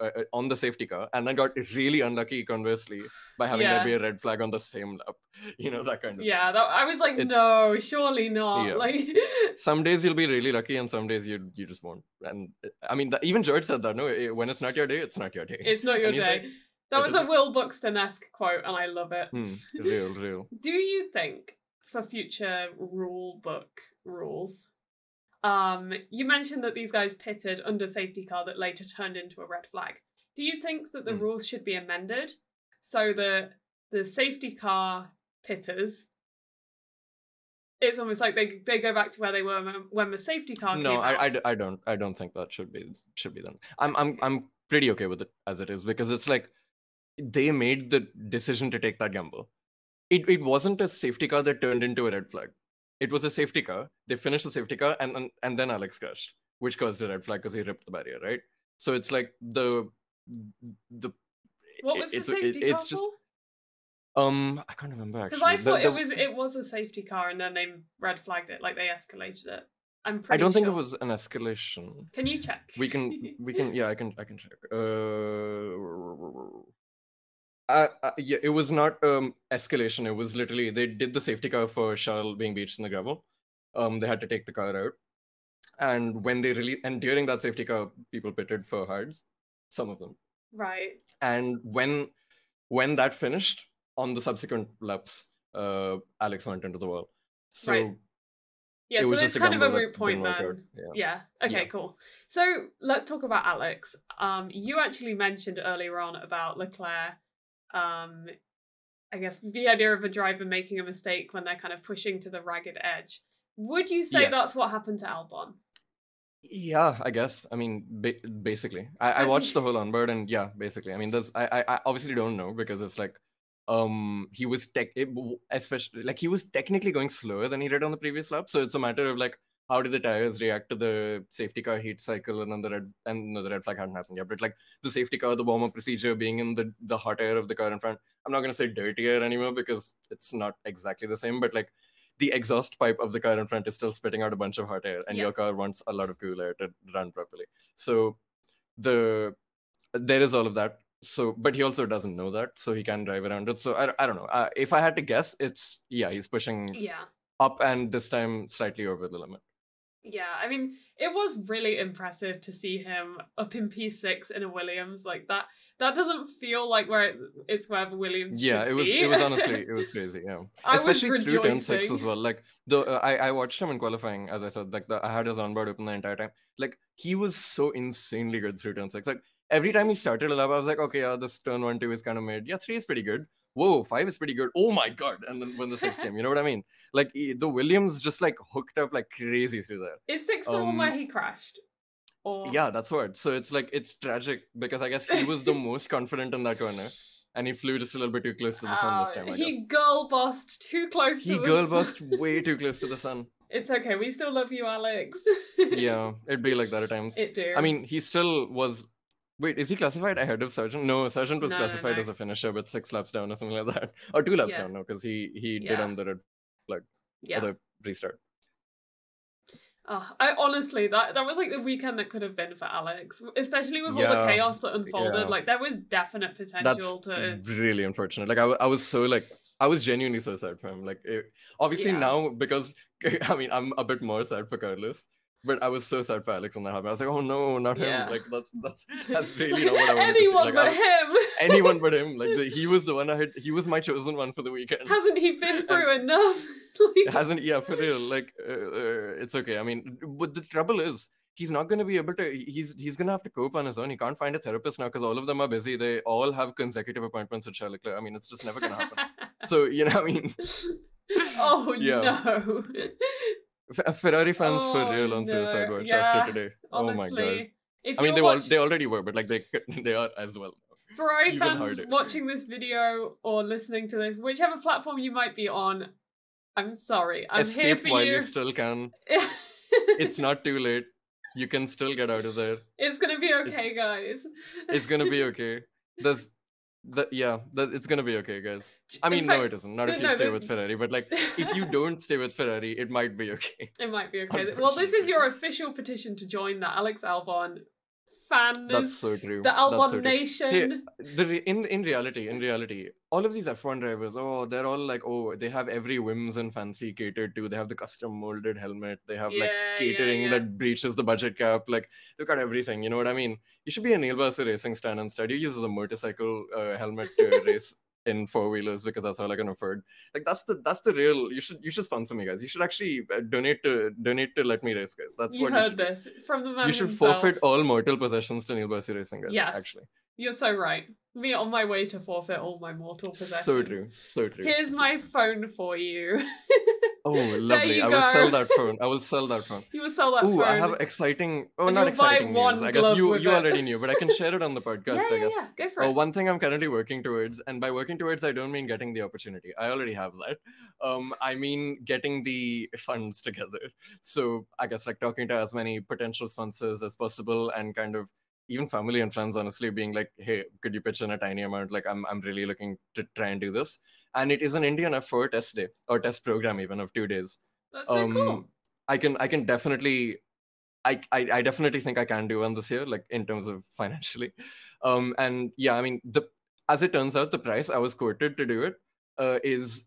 Speaker 2: uh, uh, on the safety car and then got really unlucky conversely by having
Speaker 1: Yeah.
Speaker 2: there be a red flag on the same lap (laughs) you know that kind of
Speaker 1: Yeah, that, I was like,
Speaker 2: It's-
Speaker 1: no, surely not.
Speaker 2: Yeah.
Speaker 1: Like, (laughs)
Speaker 2: some days you'll be really lucky and some days you you just won't and uh, i mean that, even george said that no eh, when it's not your day it's not your day
Speaker 1: it's not your
Speaker 2: And
Speaker 1: day. that was a Will Buxton esque quote, and I love it.
Speaker 2: hmm, (laughs) real real
Speaker 1: Do you think for future rule book rules, um, you mentioned that these guys pitted under safety car that later turned into a red flag. Do you think that the
Speaker 2: Mm.
Speaker 1: rules should be amended so that the safety car pitters? It's almost like they they go back to where they were when- the safety car
Speaker 2: no
Speaker 1: came
Speaker 2: I. I I don't i don't think that should be should be done i'm i'm i'm pretty okay with it as it is because it's like they made the decision to take that gamble it, it wasn't a safety car that turned into a red flag it was a safety car they finished the safety car and and, and then alex crashed which caused a red flag because he ripped the barrier right so it's like the the
Speaker 1: what was the
Speaker 2: it's,
Speaker 1: safety
Speaker 2: it- it's
Speaker 1: car
Speaker 2: just
Speaker 1: for?
Speaker 2: um i can't remember
Speaker 1: Because I thought
Speaker 2: the-
Speaker 1: it was it was a safety car, and then they red flagged it, like they escalated it. I'm pretty.
Speaker 2: i don't think it was an escalation
Speaker 1: Can you check?
Speaker 2: we can we can yeah i can i can check uh, uh, uh yeah it was not um escalation it was literally they did the safety car for charles being beached in the gravel um they had to take the car out and when they really and during that safety car people pitted for hards some of them
Speaker 1: right.
Speaker 2: and when when that finished on the subsequent laps uh alex went into the wall so
Speaker 1: Right. Yeah,
Speaker 2: it
Speaker 1: so
Speaker 2: was
Speaker 1: it's kind of a moot point then.
Speaker 2: yeah
Speaker 1: Yeah. Okay.
Speaker 2: Yeah.
Speaker 1: Cool. So let's talk about Alex. Um, you actually mentioned earlier on about Leclerc. Um, I guess the idea of a driver making a mistake when they're kind of pushing to the ragged edge. Would you say
Speaker 2: Yes.
Speaker 1: that's what happened to Albon?
Speaker 2: Yeah, I guess. I mean, ba- basically, I, I watched the whole onboard, and yeah, basically, I mean, there's I, I I obviously don't know because it's like, um, he was tech, especially like he was technically going slower than he did on the previous lap, so it's a matter of like how did the tires react to the safety car heat cycle, and then the red and no, the red flag hadn't happened yet, but like the safety car, the warm up procedure, being in the the hot air of the car in front. I'm not gonna say dirty air anymore because it's not exactly the same, but like the exhaust pipe of the car in front is still spitting out a bunch of hot air and
Speaker 1: Yeah.
Speaker 2: your car wants a lot of cool air to run properly so the there is all of that so but he also doesn't know that so he can drive around it so i, I don't know uh, if i had to guess it's yeah he's pushing
Speaker 1: Yeah.
Speaker 2: up and this time slightly over the limit
Speaker 1: Yeah, I mean, it was really impressive to see him up in P6 in a Williams like that. That doesn't feel like where it's it's where the Williams.
Speaker 2: yeah it was
Speaker 1: be.
Speaker 2: it was (laughs) honestly it was crazy yeah
Speaker 1: I
Speaker 2: especially through turn six as well like the uh, I, I watched him in qualifying as i said like the, i had his onboard open the entire time like he was so insanely good through turn six like every time he started a lap i was like okay yeah this turn one two is kind of made yeah three is pretty good whoa five is pretty good. Oh my god. And then when the six came (laughs) you know what i mean? Like the williams just like hooked up like crazy through there.
Speaker 1: Is six the one where
Speaker 2: Um,
Speaker 1: he crashed? Or
Speaker 2: yeah that's what. So it's like it's tragic because i guess he was the (laughs) most confident in that corner and he flew just a little bit too close to the sun this
Speaker 1: Oh,
Speaker 2: time i
Speaker 1: he
Speaker 2: guess.
Speaker 1: girl bossed too close
Speaker 2: he
Speaker 1: to the
Speaker 2: girl bossed way too close to the (laughs) sun.
Speaker 1: It's okay. We still love you, Alex.
Speaker 2: yeah it'd be like that at times.
Speaker 1: It do.
Speaker 2: i mean he still was wait is he classified ahead of sargeant no sargeant was
Speaker 1: No, no,
Speaker 2: classified
Speaker 1: no.
Speaker 2: as a finisher but six laps down or something like that (laughs) or two laps
Speaker 1: Yeah.
Speaker 2: down no because he he did on the red
Speaker 1: yeah.
Speaker 2: or the restart
Speaker 1: Oh, I honestly that that was like the weekend that could have been for Alex, especially with all the chaos that unfolded.
Speaker 2: yeah.
Speaker 1: Like there was definite
Speaker 2: that's
Speaker 1: potential to.
Speaker 2: really unfortunate like I, I was so like i was genuinely so sad for him like it, obviously
Speaker 1: Yeah.
Speaker 2: now because (laughs) i mean i'm a bit more sad for carlos but I was so sad for Alex when that happened. I was like, "Oh no, not
Speaker 1: Yeah.
Speaker 2: him!" Like that's that's (laughs) that's really not what I wanted to.
Speaker 1: Anyone
Speaker 2: Like,
Speaker 1: but
Speaker 2: I-
Speaker 1: him.
Speaker 2: anyone but him. Like the, he (laughs) was the one I had. He was my chosen one for the weekend.
Speaker 1: Hasn't he been through enough? (laughs) Like-
Speaker 2: hasn't yeah for real like uh, uh, it's okay i mean but the trouble is he's not going to be able to he's he's going to have to cope on his own he can't find a therapist now because all of them are busy they all have consecutive appointments at Charlotte i mean it's just never going to happen so you know i mean
Speaker 1: oh
Speaker 2: Yeah.
Speaker 1: no!
Speaker 2: Ferrari fans for
Speaker 1: Oh,
Speaker 2: real on suicide watch
Speaker 1: Yeah,
Speaker 2: after today
Speaker 1: Honestly,
Speaker 2: oh my god
Speaker 1: if
Speaker 2: i mean they al- they already were but like they (laughs) they are as well
Speaker 1: Ferrari
Speaker 2: even
Speaker 1: fans
Speaker 2: harder.
Speaker 1: watching this video or listening to this, whichever platform you might be on, I'm sorry. I'm here
Speaker 2: escape
Speaker 1: for
Speaker 2: while
Speaker 1: you.
Speaker 2: you still can (laughs) it's not too late you can still get out of there
Speaker 1: It's gonna be okay, guys.
Speaker 2: it's gonna be okay. (laughs) There's the yeah, that it's gonna be okay, guys. I mean, no, it isn't. Not if you
Speaker 1: no,
Speaker 2: stay
Speaker 1: the-
Speaker 2: with Ferrari, but like if you (laughs) don't stay with Ferrari, it might be okay.
Speaker 1: It might be okay. (laughs) Well, this is your official petition to join the Alex Albon fan.
Speaker 2: That's so true.
Speaker 1: the Albon
Speaker 2: so.
Speaker 1: Nation.
Speaker 2: Hey, the re- in in reality, in reality, all of these F1 drivers, oh, they're all like, oh, they have every whims and fancy catered to. They have the custom molded helmet. They have like
Speaker 1: Yeah, yeah,
Speaker 2: catering
Speaker 1: yeah.
Speaker 2: that breaches the budget cap. Like they've got everything. You know what I mean? You should be a Neil Bassi racing stand instead. You use a motorcycle uh, helmet to (laughs) race in four wheelers because that's all I can afford. Like that's the that's the real. You should you should sponsor me, guys. You should actually uh, donate to donate to let me race, guys. That's
Speaker 1: you
Speaker 2: what
Speaker 1: heard
Speaker 2: you should.
Speaker 1: this from the man
Speaker 2: You should
Speaker 1: himself.
Speaker 2: forfeit all mortal possessions to Neil Bassi Racing, guys.
Speaker 1: Yes.
Speaker 2: actually.
Speaker 1: You're so right. Me on my way to forfeit all my mortal possessions.
Speaker 2: So true, so true.
Speaker 1: Here's my phone for you.
Speaker 2: Oh, (laughs) lovely.
Speaker 1: you
Speaker 2: I will sell that phone. I will sell that phone.
Speaker 1: you will sell that
Speaker 2: Ooh,
Speaker 1: phone.
Speaker 2: I have exciting. Oh,
Speaker 1: And
Speaker 2: not exciting
Speaker 1: one
Speaker 2: news. I guess you you
Speaker 1: it.
Speaker 2: already knew, but I can share it on the (laughs) podcast.
Speaker 1: yeah,
Speaker 2: I
Speaker 1: yeah,
Speaker 2: guess.
Speaker 1: yeah. Go for
Speaker 2: Uh,
Speaker 1: it.
Speaker 2: one thing I'm currently working towards, and by working towards, I don't mean getting the opportunity. I already have that. Um, I mean getting the funds together. So I guess like talking to as many potential sponsors as possible, and kind of even family and friends, honestly, being like, "Hey, could you pitch in a tiny amount? Like, I'm I'm really looking to try and do this." And it is an Indian F4 test day or test program even of two days.
Speaker 1: That's so
Speaker 2: um,
Speaker 1: cool.
Speaker 2: I can I can definitely I, I I definitely think I can do one this year, like in terms of financially. Um and yeah, I mean the as it turns out, the price I was quoted to do it uh, is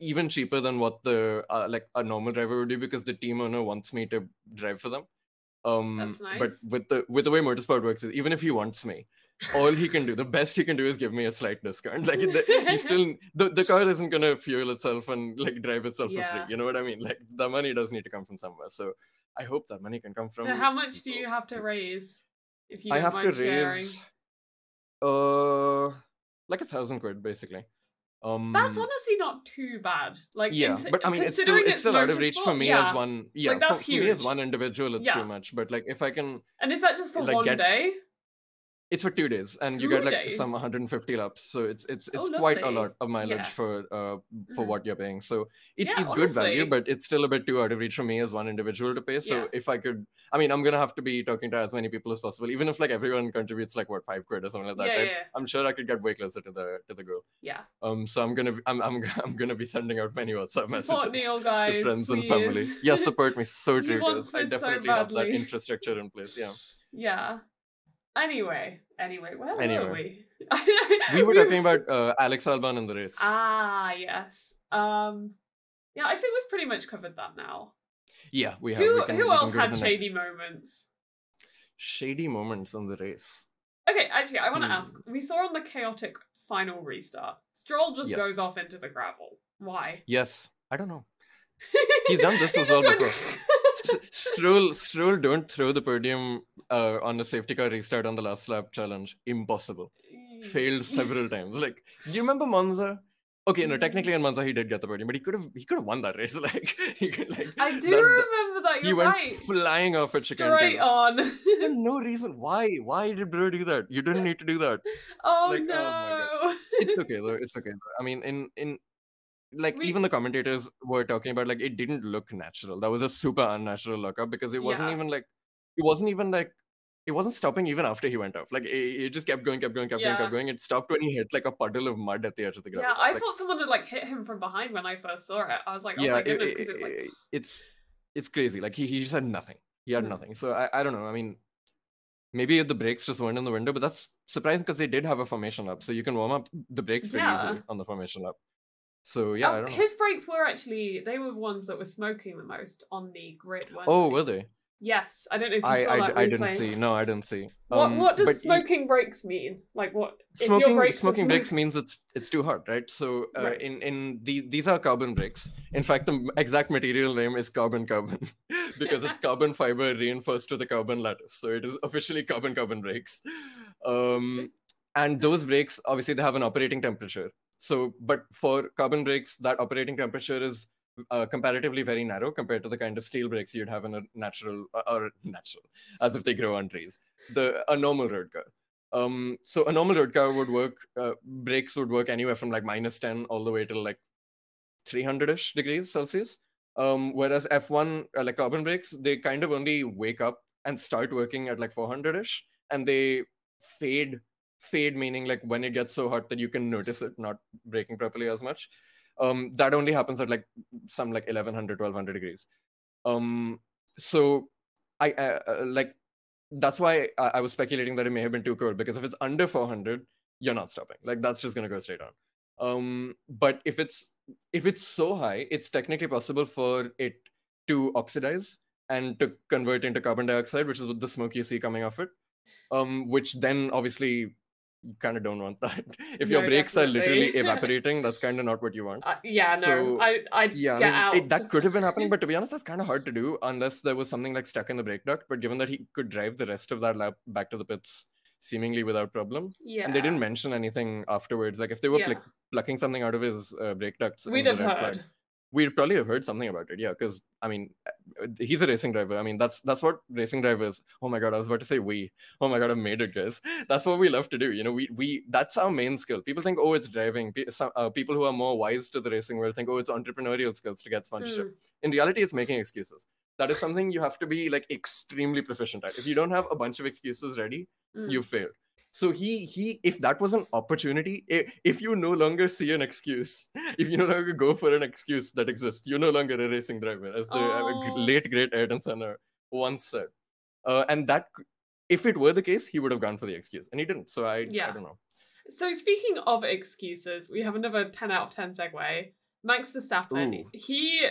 Speaker 2: even cheaper than what the uh, like a normal driver would do because the team owner wants me to drive for them. Um
Speaker 1: That's
Speaker 2: but with the with the way motorsport works is even if he wants me, all he can do, the best he can do is give me a slight discount. (laughs) Like the, he still the, the car isn't gonna fuel itself and like drive itself for free. You know what I mean? Like the money does need to come from somewhere. So I hope that money can come from.
Speaker 1: so how much do you have to raise? If you
Speaker 2: I have to
Speaker 1: sharing?
Speaker 2: raise, uh, like a thousand quid basically. Um,
Speaker 1: That's honestly not too bad. Like,
Speaker 2: yeah,
Speaker 1: in-
Speaker 2: but I mean, it's still
Speaker 1: considering
Speaker 2: it's still out of reach for me
Speaker 1: yeah.
Speaker 2: as one. Yeah, for,
Speaker 1: that's
Speaker 2: for me as one individual, it's
Speaker 1: Yeah.
Speaker 2: too much. But like, if I can,
Speaker 1: And is that just for
Speaker 2: like,
Speaker 1: one
Speaker 2: get-
Speaker 1: day?
Speaker 2: It's for two days, and you get like some 150 laps, so it's it's
Speaker 1: Oh,
Speaker 2: it's quite a lot of mileage
Speaker 1: Yeah.
Speaker 2: for uh for
Speaker 1: Mhm.
Speaker 2: what you're paying. So it's
Speaker 1: Yeah,
Speaker 2: it's good value, but it's still a bit too out of reach for me as one individual to pay. So
Speaker 1: Yeah.
Speaker 2: if I could, I mean, I'm gonna have to be talking to as many people as possible, even if like everyone contributes like what five quid or something like that.
Speaker 1: yeah,
Speaker 2: right?
Speaker 1: yeah,
Speaker 2: I'm sure I could get way closer to the to the goal.
Speaker 1: yeah.
Speaker 2: Um, so I'm gonna I'm I'm (laughs) I'm gonna be sending out many WhatsApp
Speaker 1: Support
Speaker 2: messages
Speaker 1: Neil,
Speaker 2: to
Speaker 1: guys.
Speaker 2: friends and family. Yeah, support me so (laughs) true I
Speaker 1: this so
Speaker 2: definitely have that infrastructure in place. Yeah,
Speaker 1: yeah. Anyway, anyway, where were
Speaker 2: Anyway.
Speaker 1: we?
Speaker 2: we were (laughs) talking about uh, Alex Albon in the race.
Speaker 1: Ah, yes. Um, yeah, I think we've pretty much covered that now.
Speaker 2: yeah, we have.
Speaker 1: Who
Speaker 2: we can,
Speaker 1: who else had shady
Speaker 2: next.
Speaker 1: moments?
Speaker 2: shady moments in the race?
Speaker 1: Okay, actually, I want to
Speaker 2: Hmm.
Speaker 1: ask. We saw on the chaotic final restart, Stroll just
Speaker 2: Yes.
Speaker 1: goes off into the gravel. Why?
Speaker 2: Yes, I don't know. (laughs) He's done this as well before. (laughs) Stroll, Stroll, don't throw the podium uh, on a safety car restart on the last lap challenge. Impossible. Failed several times. Like, do you remember Monza? Okay, no, technically in Monza he did get the podium, but he could have he could have won that race. (laughs) Like, he could like
Speaker 1: I do
Speaker 2: that- that-
Speaker 1: remember that.
Speaker 2: he
Speaker 1: You're
Speaker 2: went
Speaker 1: right.
Speaker 2: flying off at chicane.
Speaker 1: Straight on.
Speaker 2: No reason why. Why did bro do that? You didn't (laughs) need to do that.
Speaker 1: oh
Speaker 2: Like, oh
Speaker 1: no.
Speaker 2: It's okay (laughs) though. It's okay. Though. I mean, in in like
Speaker 1: We-
Speaker 2: even the commentators were talking about like it didn't look natural. That was a super unnatural lockup because it wasn't
Speaker 1: Yeah.
Speaker 2: even like it wasn't even like it wasn't stopping even after he went off. Like it, it just kept going, kept going, kept going, kept going. It stopped when he hit like a puddle of mud at the edge of the gravel.
Speaker 1: yeah, I
Speaker 2: Like,
Speaker 1: thought someone had like hit him from behind when I first saw it. I was like, oh
Speaker 2: yeah,
Speaker 1: my goodness,
Speaker 2: it-
Speaker 1: it's like
Speaker 2: it's it's crazy. Like he he just had nothing. He had
Speaker 1: Hmm.
Speaker 2: nothing. So I I don't know. I mean. Maybe the brakes just weren't in the window, but that's surprising because they did have a formation lap, so you can warm up the brakes pretty
Speaker 1: Yeah.
Speaker 2: easily on the formation lap. So yeah, I
Speaker 1: Um,
Speaker 2: don't know.
Speaker 1: his brakes were actually they were ones that were smoking the most on the grid.
Speaker 2: Oh, were they?
Speaker 1: Yes, I don't know if you
Speaker 2: I
Speaker 1: saw
Speaker 2: I,
Speaker 1: that
Speaker 2: I didn't see. No, I didn't see.
Speaker 1: What
Speaker 2: Um,
Speaker 1: what does smoking brakes mean? Like what? if your
Speaker 2: smoking
Speaker 1: brakes are
Speaker 2: smoking brakes means it's it's too hot, right? So uh,
Speaker 1: Right.
Speaker 2: in in the, these are carbon brakes. In fact, the exact material name is carbon carbon (laughs) because it's (laughs) carbon fiber reinforced to the carbon lattice. So it is officially carbon carbon brakes. Um, and those brakes obviously they have an operating temperature. So, but for carbon brakes, that operating temperature is uh, comparatively very narrow compared to the kind of steel brakes you'd have in a natural uh, or natural, as if they grow on trees. The a normal road car. Um, so a normal road car would work. Uh, brakes would work anywhere from like minus ten all the way to like 300ish degrees Celsius. Um, whereas F1 uh, like carbon brakes, they kind of only wake up and start working at like 400ish, and they fade. Fade meaning like when it gets so hot that you can notice it not breaking properly as much. Um, that only happens at like some like 1100, 1200 degrees. Um, so I uh, like that's why I, I was speculating that it may have been too cold because if it's under 400 you're not stopping like that's just going to go straight on um but if it's if it's so high it's technically possible for it to oxidize and to convert into carbon dioxide which is what the smoke you see coming off it um which then obviously you kind of don't want (laughs) that if your
Speaker 1: No,
Speaker 2: brakes are literally (laughs) evaporating that's kind of not what you want
Speaker 1: Uh, yeah, no,
Speaker 2: So,
Speaker 1: I I'd
Speaker 2: yeah,
Speaker 1: get
Speaker 2: I mean,
Speaker 1: out.
Speaker 2: it, that could have been happening, but to be honest, that's kind of hard to do unless there was something like stuck in the brake duct. But given that he could drive the rest of that lap back to the pits seemingly without problem,
Speaker 1: yeah,
Speaker 2: and they didn't mention anything afterwards, like if they were
Speaker 1: Yeah.
Speaker 2: pluck- plucking something out of his uh, brake ducts,
Speaker 1: We'd have
Speaker 2: red flag, we'd probably have heard something about it. Yeah, because I mean, uh, he's a racing driver. I mean, that's that's what racing drivers. Oh my god, I was about to say we. Oh my god, I made it, guys. That's what we love to do. You know, we we that's our main skill. People think, oh, it's driving. Some, uh, people who are more wise to the racing world think, oh, it's entrepreneurial skills to get sponsorship.
Speaker 1: Mm,
Speaker 2: In reality, it's making excuses. That is something you have to be like extremely proficient at. If you don't have a bunch of excuses ready,
Speaker 1: mm.
Speaker 2: you failed. So he he if that was an opportunity, if, if you no longer see an excuse, (laughs) if you no longer go for an excuse that exists, you're no longer a racing driver, as the uh,
Speaker 1: Oh.
Speaker 2: late great Ayrton Senna once said. Uh, and that if it were the case, he would have gone for the excuse, and he didn't. So I
Speaker 1: yeah.
Speaker 2: I don't know.
Speaker 1: So speaking of excuses, we have another ten out of ten segue. Max Verstappen.
Speaker 2: Ooh.
Speaker 1: He,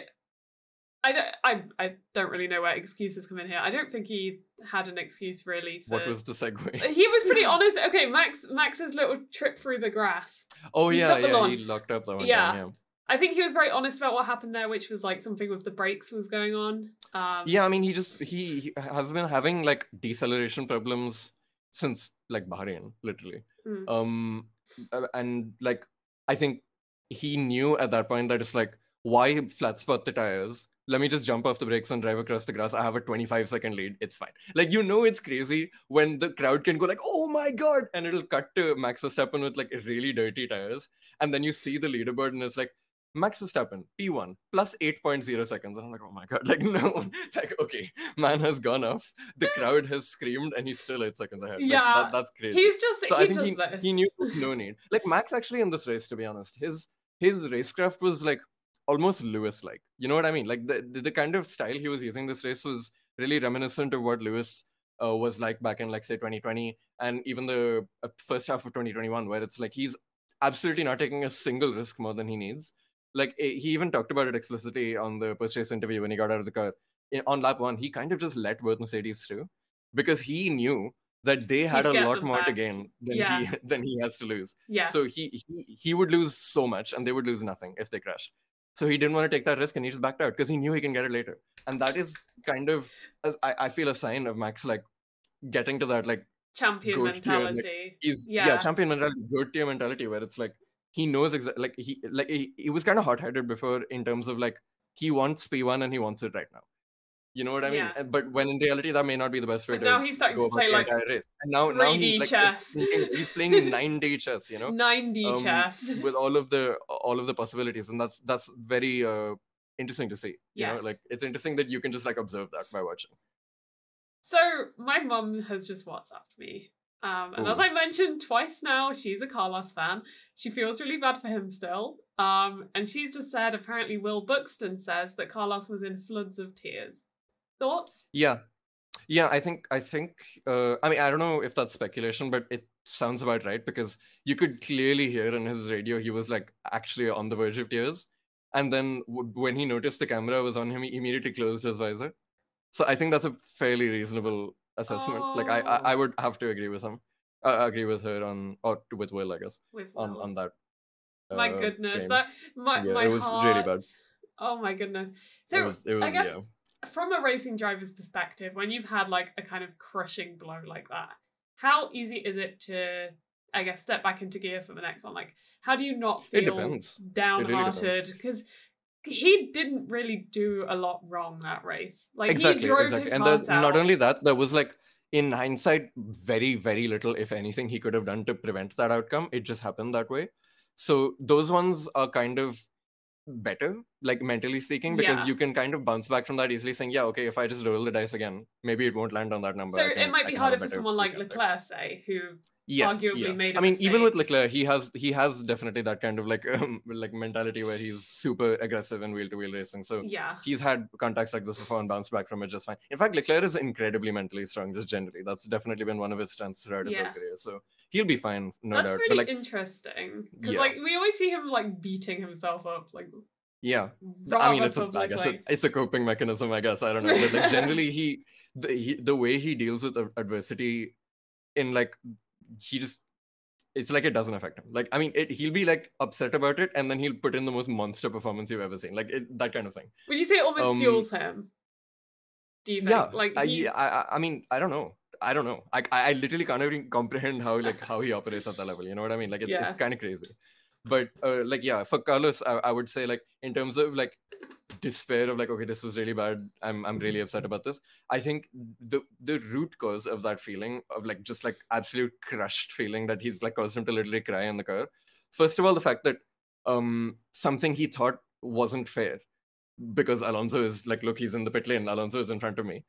Speaker 1: I don't, I, I don't really know where excuses come in here. I don't think he had an excuse really. For,
Speaker 2: What was the segue?
Speaker 1: He was pretty (laughs) honest. Okay, Max, Max's little trip through the grass.
Speaker 2: Oh
Speaker 1: he
Speaker 2: yeah, yeah,
Speaker 1: lawn.
Speaker 2: he locked up that one.
Speaker 1: Yeah.
Speaker 2: yeah.
Speaker 1: I think he was very honest about what happened there, which was like something with the brakes was going on. Um,
Speaker 2: yeah i mean he just he, he has been having like deceleration problems since like bahrain literally
Speaker 1: Mm.
Speaker 2: um uh, and like i think he knew at that point that it's like, why flat spot the tires? Let me just jump off the brakes and drive across the grass. I have a 25 second lead. It's fine. Like, you know, it's crazy when the crowd can go, like, oh my God. And it'll cut to Max Verstappen with like really dirty tires. And then you see the leaderboard and it's like, Max Verstappen, P1, plus 8.0 seconds. And I'm like, oh my God, (laughs) like, no, (laughs) like, okay, man has gone off. The crowd has screamed and he's still eight seconds ahead. Like,
Speaker 1: Yeah.
Speaker 2: that- that's crazy.
Speaker 1: He's just
Speaker 2: So
Speaker 1: he
Speaker 2: I think he,
Speaker 1: this.
Speaker 2: he knew no need. Like Max actually in this race, to be honest, his his racecraft was like almost Lewis like. You know what I mean? Like the, the the kind of style he was using this race was really reminiscent of what Lewis uh, was like back in like say 2020 and even the uh, first half of 2021 where it's like he's absolutely not taking a single risk more than he needs. Like eh, he even talked about it explicitly on the post race interview when he got out of the car. In, on lap one, he kind of just let both Mercedes through because he knew that they had
Speaker 1: He'd
Speaker 2: a lot more to gain than
Speaker 1: Yeah.
Speaker 2: he (laughs) than he has to lose.
Speaker 1: yeah.
Speaker 2: So he, he he would lose so much, and they would lose nothing if they crashed. So he didn't want to take that risk, and he just backed out because he knew he can get it later. And that is kind of, as I, I feel, a sign of Max like getting to that like
Speaker 1: Champion
Speaker 2: goat tier, like,
Speaker 1: mentality.
Speaker 2: he's yeah,
Speaker 1: Yeah.
Speaker 2: champion mentality, good tier mentality, where it's like he knows exactly like he like he, he was kind of hot headed before in terms of like he wants P one and he wants it right now. You know what I mean?
Speaker 1: Yeah.
Speaker 2: But when in reality, that may not be the best way
Speaker 1: But
Speaker 2: to
Speaker 1: now he's starting to play like
Speaker 2: race. And now, now
Speaker 1: 3D
Speaker 2: he, like,
Speaker 1: chess.
Speaker 2: he's playing nine D chess. You know,
Speaker 1: 9D
Speaker 2: um,
Speaker 1: chess.
Speaker 2: with all of the all of the possibilities, and that's that's very uh, interesting to see. You know, like it's interesting that you can just like observe that by watching.
Speaker 1: So my mum has just WhatsApped me. Um, and as I mentioned twice now, she's a Carlos fan. She feels really bad for him still. Um, and she's just said apparently Will Buxton says that Carlos was in floods of tears. Thoughts?
Speaker 2: Yeah, yeah. I think I think. Uh, I mean, I don't know if that's speculation, but it sounds about right because you could clearly hear in his radio he was like actually on the verge of tears, and then w- when he noticed the camera was on him, he immediately closed his visor. So I think that's a fairly reasonable assessment. Like I, I, I
Speaker 1: Oh.
Speaker 2: would have to agree with him. Uh, agree with her on or with Will, I guess,
Speaker 1: With
Speaker 2: on
Speaker 1: Will?
Speaker 2: on that.
Speaker 1: my
Speaker 2: uh,
Speaker 1: goodness, that my
Speaker 2: Yeah,
Speaker 1: my
Speaker 2: it was really bad.
Speaker 1: heart- Oh my goodness. So
Speaker 2: it was, it was,
Speaker 1: I guess
Speaker 2: yeah.
Speaker 1: From a racing driver's perspective, when you've had like a kind of crushing blow like that, how easy is it to, I guess, step back into gear for the next one? Like, how do you not feel downhearted? Because he didn't really do a lot wrong that race. Like
Speaker 2: exactly,
Speaker 1: he drove
Speaker 2: exactly.
Speaker 1: his
Speaker 2: And
Speaker 1: heart
Speaker 2: the,
Speaker 1: out.
Speaker 2: not only that, there was like in hindsight, very, very little, if anything, he could have done to prevent that outcome. It just happened that way. So those ones are kind of better, like mentally speaking, because
Speaker 1: Yeah.
Speaker 2: you can kind of bounce back from that easily, saying, "Yeah, okay, if I just roll the dice again, maybe it won't land on that number."
Speaker 1: so
Speaker 2: I
Speaker 1: it might be
Speaker 2: can
Speaker 1: harder for someone like
Speaker 2: weekend there."
Speaker 1: Leclerc, say, who
Speaker 2: yeah,
Speaker 1: arguably
Speaker 2: yeah.
Speaker 1: made a
Speaker 2: I mean, even with
Speaker 1: mistake.
Speaker 2: Leclerc, he has he has definitely that kind of like (laughs) um, like mentality where he's super aggressive in wheel to wheel racing. So
Speaker 1: yeah,
Speaker 2: he's had contacts like this before and bounced back from it just fine. In fact, Leclerc is incredibly mentally strong, just generally. That's definitely been one of his strengths throughout his
Speaker 1: Yeah.
Speaker 2: whole career. So he'll be fine, no doubt.
Speaker 1: that's
Speaker 2: doubt.
Speaker 1: really
Speaker 2: But like,
Speaker 1: interesting because
Speaker 2: Yeah.
Speaker 1: like we always see him like beating himself up, like
Speaker 2: yeah, I mean, it's a, I guess it, it's a coping mechanism. I guess I don't know, but like generally, he the, he, the way he deals with adversity, in like he just. It's like it doesn't affect him. Like I mean, it, he'll be like upset about it, and then he'll put in the most monster performance you've ever seen. Like it, that kind of thing.
Speaker 1: Would you say it almost
Speaker 2: Um,
Speaker 1: fuels him? Do you think?
Speaker 2: yeah
Speaker 1: like
Speaker 2: I,
Speaker 1: he,
Speaker 2: I I- I mean i don't know i don't know i i I literally can't even comprehend how like how he operates at that level you know what i mean like it's,
Speaker 1: Yeah.
Speaker 2: it's kind of crazy but uh, like yeah for carlos I, I would say like in terms of like despair of like okay this was really bad i'm i'm really upset about this i think the the root cause of that feeling of like just like absolute crushed feeling that he's like caused him to literally cry in the car first of all the fact that um something he thought wasn't fair because Alonso is like, look, he's in the pit lane. Alonso is in front of me.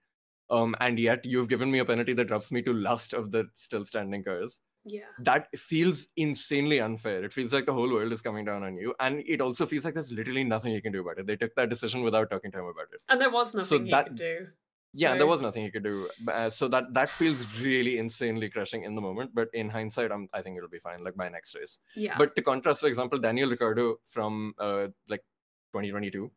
Speaker 2: Um, and yet you've given me a penalty that drops me to last of the still standing cars.
Speaker 1: Yeah,
Speaker 2: That feels insanely unfair. It feels like the whole world is coming down on you. And it also feels like there's literally nothing you can do about it. They took that decision without talking to him about it.
Speaker 1: and there was nothing he
Speaker 2: that-
Speaker 1: could do.
Speaker 2: Yeah,
Speaker 1: So-
Speaker 2: there was nothing you could do. Uh, so that that feels really insanely crushing in the moment. But in hindsight, I'm, I think it'll be fine, like by next race.
Speaker 1: Yeah,
Speaker 2: But to contrast, for example, Daniel Ricciardo from uh, like 2022,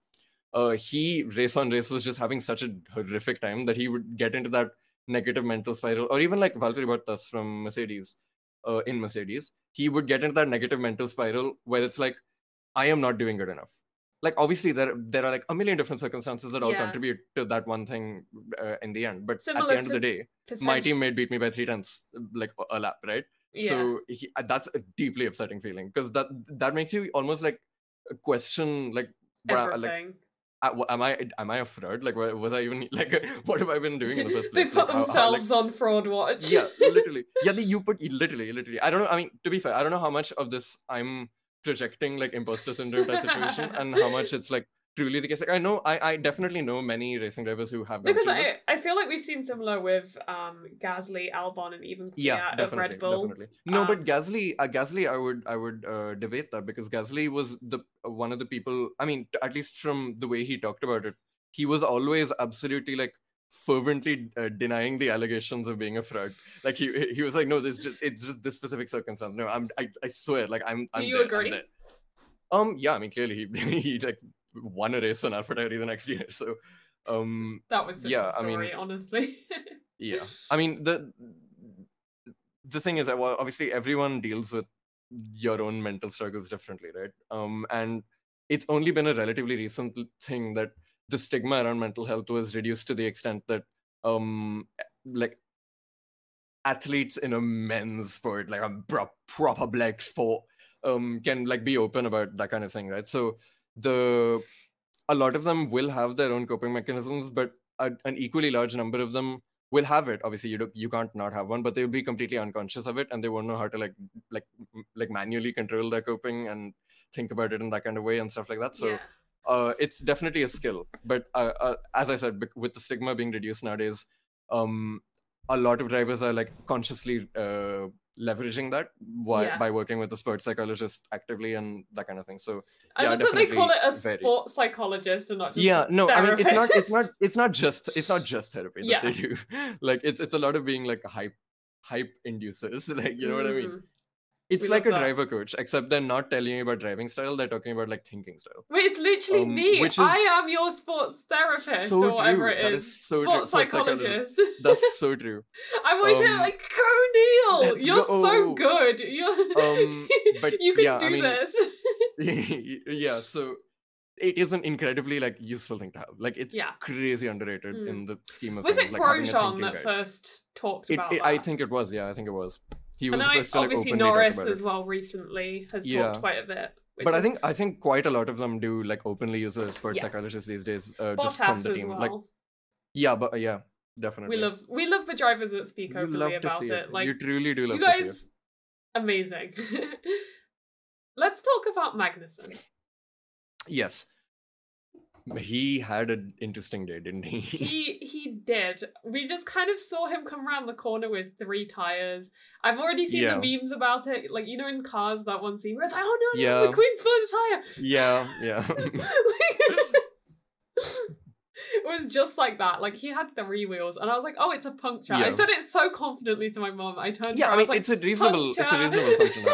Speaker 2: uh, he race on race was just having such a horrific time that he would get into that negative mental spiral, or even like Valtteri Bottas from Mercedes, uh, in Mercedes, he would get into that negative mental spiral where it's like, I am not doing good enough. Like obviously there there are like a million different circumstances that all
Speaker 1: Yeah.
Speaker 2: contribute to that one thing uh, in the end. But at the end of the day, my teammate beat me by three tenths, like a lap, right?
Speaker 1: yeah.
Speaker 2: So he, that's a deeply upsetting feeling because that that makes you almost like question like like
Speaker 1: Everything.
Speaker 2: Wha- am I am I a fraud? Like, wa- was I even (laughs) like what have I been doing in the first (laughs) place?
Speaker 1: they put
Speaker 2: Like, how- how, like-
Speaker 1: themselves on fraud watch.
Speaker 2: yeah, literally. (laughs) Yeah, the, you put literally, literally. I don't know. I mean, to be fair, I don't know how much of this I'm projecting like imposter syndrome type situation, and how much it's like truly the case. Like, I know, I, I definitely know many racing drivers who have
Speaker 1: because I,
Speaker 2: this.
Speaker 1: I feel like we've seen similar with um Gasly, Albon, and even
Speaker 2: Yeah, definitely,
Speaker 1: Red Bull.
Speaker 2: definitely. No, but
Speaker 1: Um,
Speaker 2: Gasly, uh, Gasly, I would, I would uh, debate that because Gasly was the uh, one of the people. I mean, t- at least from the way he talked about it, he was always absolutely like fervently uh, denying the allegations of being a fraud. Like he, he was like, no, this just, it's just this specific circumstance. No, I'm, I, I swear, like I'm, I'm
Speaker 1: you
Speaker 2: there,
Speaker 1: agree?
Speaker 2: Um, yeah, I mean, clearly he, (laughs) he like won a race on AlphaTauri the next year, (laughs) so, um,
Speaker 1: That was
Speaker 2: Yeah, I mean-
Speaker 1: honestly. (laughs)
Speaker 2: yeah i mean the the thing is that well, obviously everyone deals with your own mental struggles differently right um and it's only been a relatively recent thing that the stigma around mental health was reduced to the extent that um like athletes in a men's sport like a proper black sport um can like be open about that kind of thing right so the a lot of them will have their own coping mechanisms but a, an equally large number of them will have it obviously you do, you can't not have one but they'll be completely unconscious of it and they won't know how to like like like manually control their coping and think about it in that kind of way and stuff like that so
Speaker 1: yeah.
Speaker 2: uh, it's definitely a skill. But uh, uh, as I said, with the stigma being reduced nowadays, um, a lot of drivers are like consciously uh, leveraging that by,
Speaker 1: Yeah.
Speaker 2: by working with a sports psychologist actively and that kind of thing. So
Speaker 1: I
Speaker 2: yeah,
Speaker 1: love that they call it a
Speaker 2: varies.
Speaker 1: sports psychologist and not just
Speaker 2: yeah, no, I mean it's not it's not it's not just it's not just therapy that
Speaker 1: Yeah.
Speaker 2: they do. (laughs) Like it's it's a lot of being like hype hype inducers. (laughs) Like you know what I mean? It's
Speaker 1: we
Speaker 2: like a
Speaker 1: that.
Speaker 2: driver coach, except they're not telling you about driving style. They're talking about like thinking style.
Speaker 1: Wait, it's literally
Speaker 2: Um,
Speaker 1: me.
Speaker 2: which is
Speaker 1: I am your sports therapist
Speaker 2: so
Speaker 1: or whatever
Speaker 2: true.
Speaker 1: it
Speaker 2: That
Speaker 1: is.
Speaker 2: is so true.
Speaker 1: sports
Speaker 2: Sports
Speaker 1: psychologist.
Speaker 2: That's (laughs) so true.
Speaker 1: I'm always here
Speaker 2: Um,
Speaker 1: like, go Neil. (laughs) You're so good. You're (laughs)
Speaker 2: Um, but
Speaker 1: you can
Speaker 2: yeah, I
Speaker 1: do
Speaker 2: mean,
Speaker 1: this.
Speaker 2: yeah, so it is an incredibly like useful thing to have. Like it's
Speaker 1: Yeah.
Speaker 2: crazy underrated
Speaker 1: Mm.
Speaker 2: in the scheme of
Speaker 1: Was
Speaker 2: things.
Speaker 1: it
Speaker 2: like
Speaker 1: Grosjean that
Speaker 2: guide.
Speaker 1: first talked
Speaker 2: It,
Speaker 1: about
Speaker 2: it-? I think it was. Yeah, I think it was. He was
Speaker 1: and I,
Speaker 2: to like
Speaker 1: obviously Norris as well recently has
Speaker 2: Yeah.
Speaker 1: talked quite a bit.
Speaker 2: But I think I think quite a lot of them do like openly use a sports
Speaker 1: Yes.
Speaker 2: psychologist these days, uh, just from the
Speaker 1: as
Speaker 2: team.
Speaker 1: well.
Speaker 2: Like yeah, but uh, yeah, definitely.
Speaker 1: we love we love the drivers that speak openly about it.
Speaker 2: it.
Speaker 1: Like
Speaker 2: you truly do love
Speaker 1: you
Speaker 2: to see it.
Speaker 1: guys, amazing. (laughs) Let's talk about Magnussen.
Speaker 2: Yes. (laughs) He had an interesting day, didn't he?
Speaker 1: He (laughs) he did. We just kind of saw him come around the corner with three tires. I've already seen
Speaker 2: Yeah.
Speaker 1: the memes about it. Like you know in cars that one scene where it's like, oh no, no,
Speaker 2: Yeah.
Speaker 1: McQueen's pulling a tire.
Speaker 2: yeah, (laughs) yeah.
Speaker 1: it was just like that. Like he had three wheels, and I was like, "Oh, it's a puncture." I said it so confidently to my mom. I turned.
Speaker 2: yeah, I
Speaker 1: I
Speaker 2: mean
Speaker 1: was like,
Speaker 2: it's a reasonable it's a
Speaker 1: "Puncture."
Speaker 2: reasonable assumption.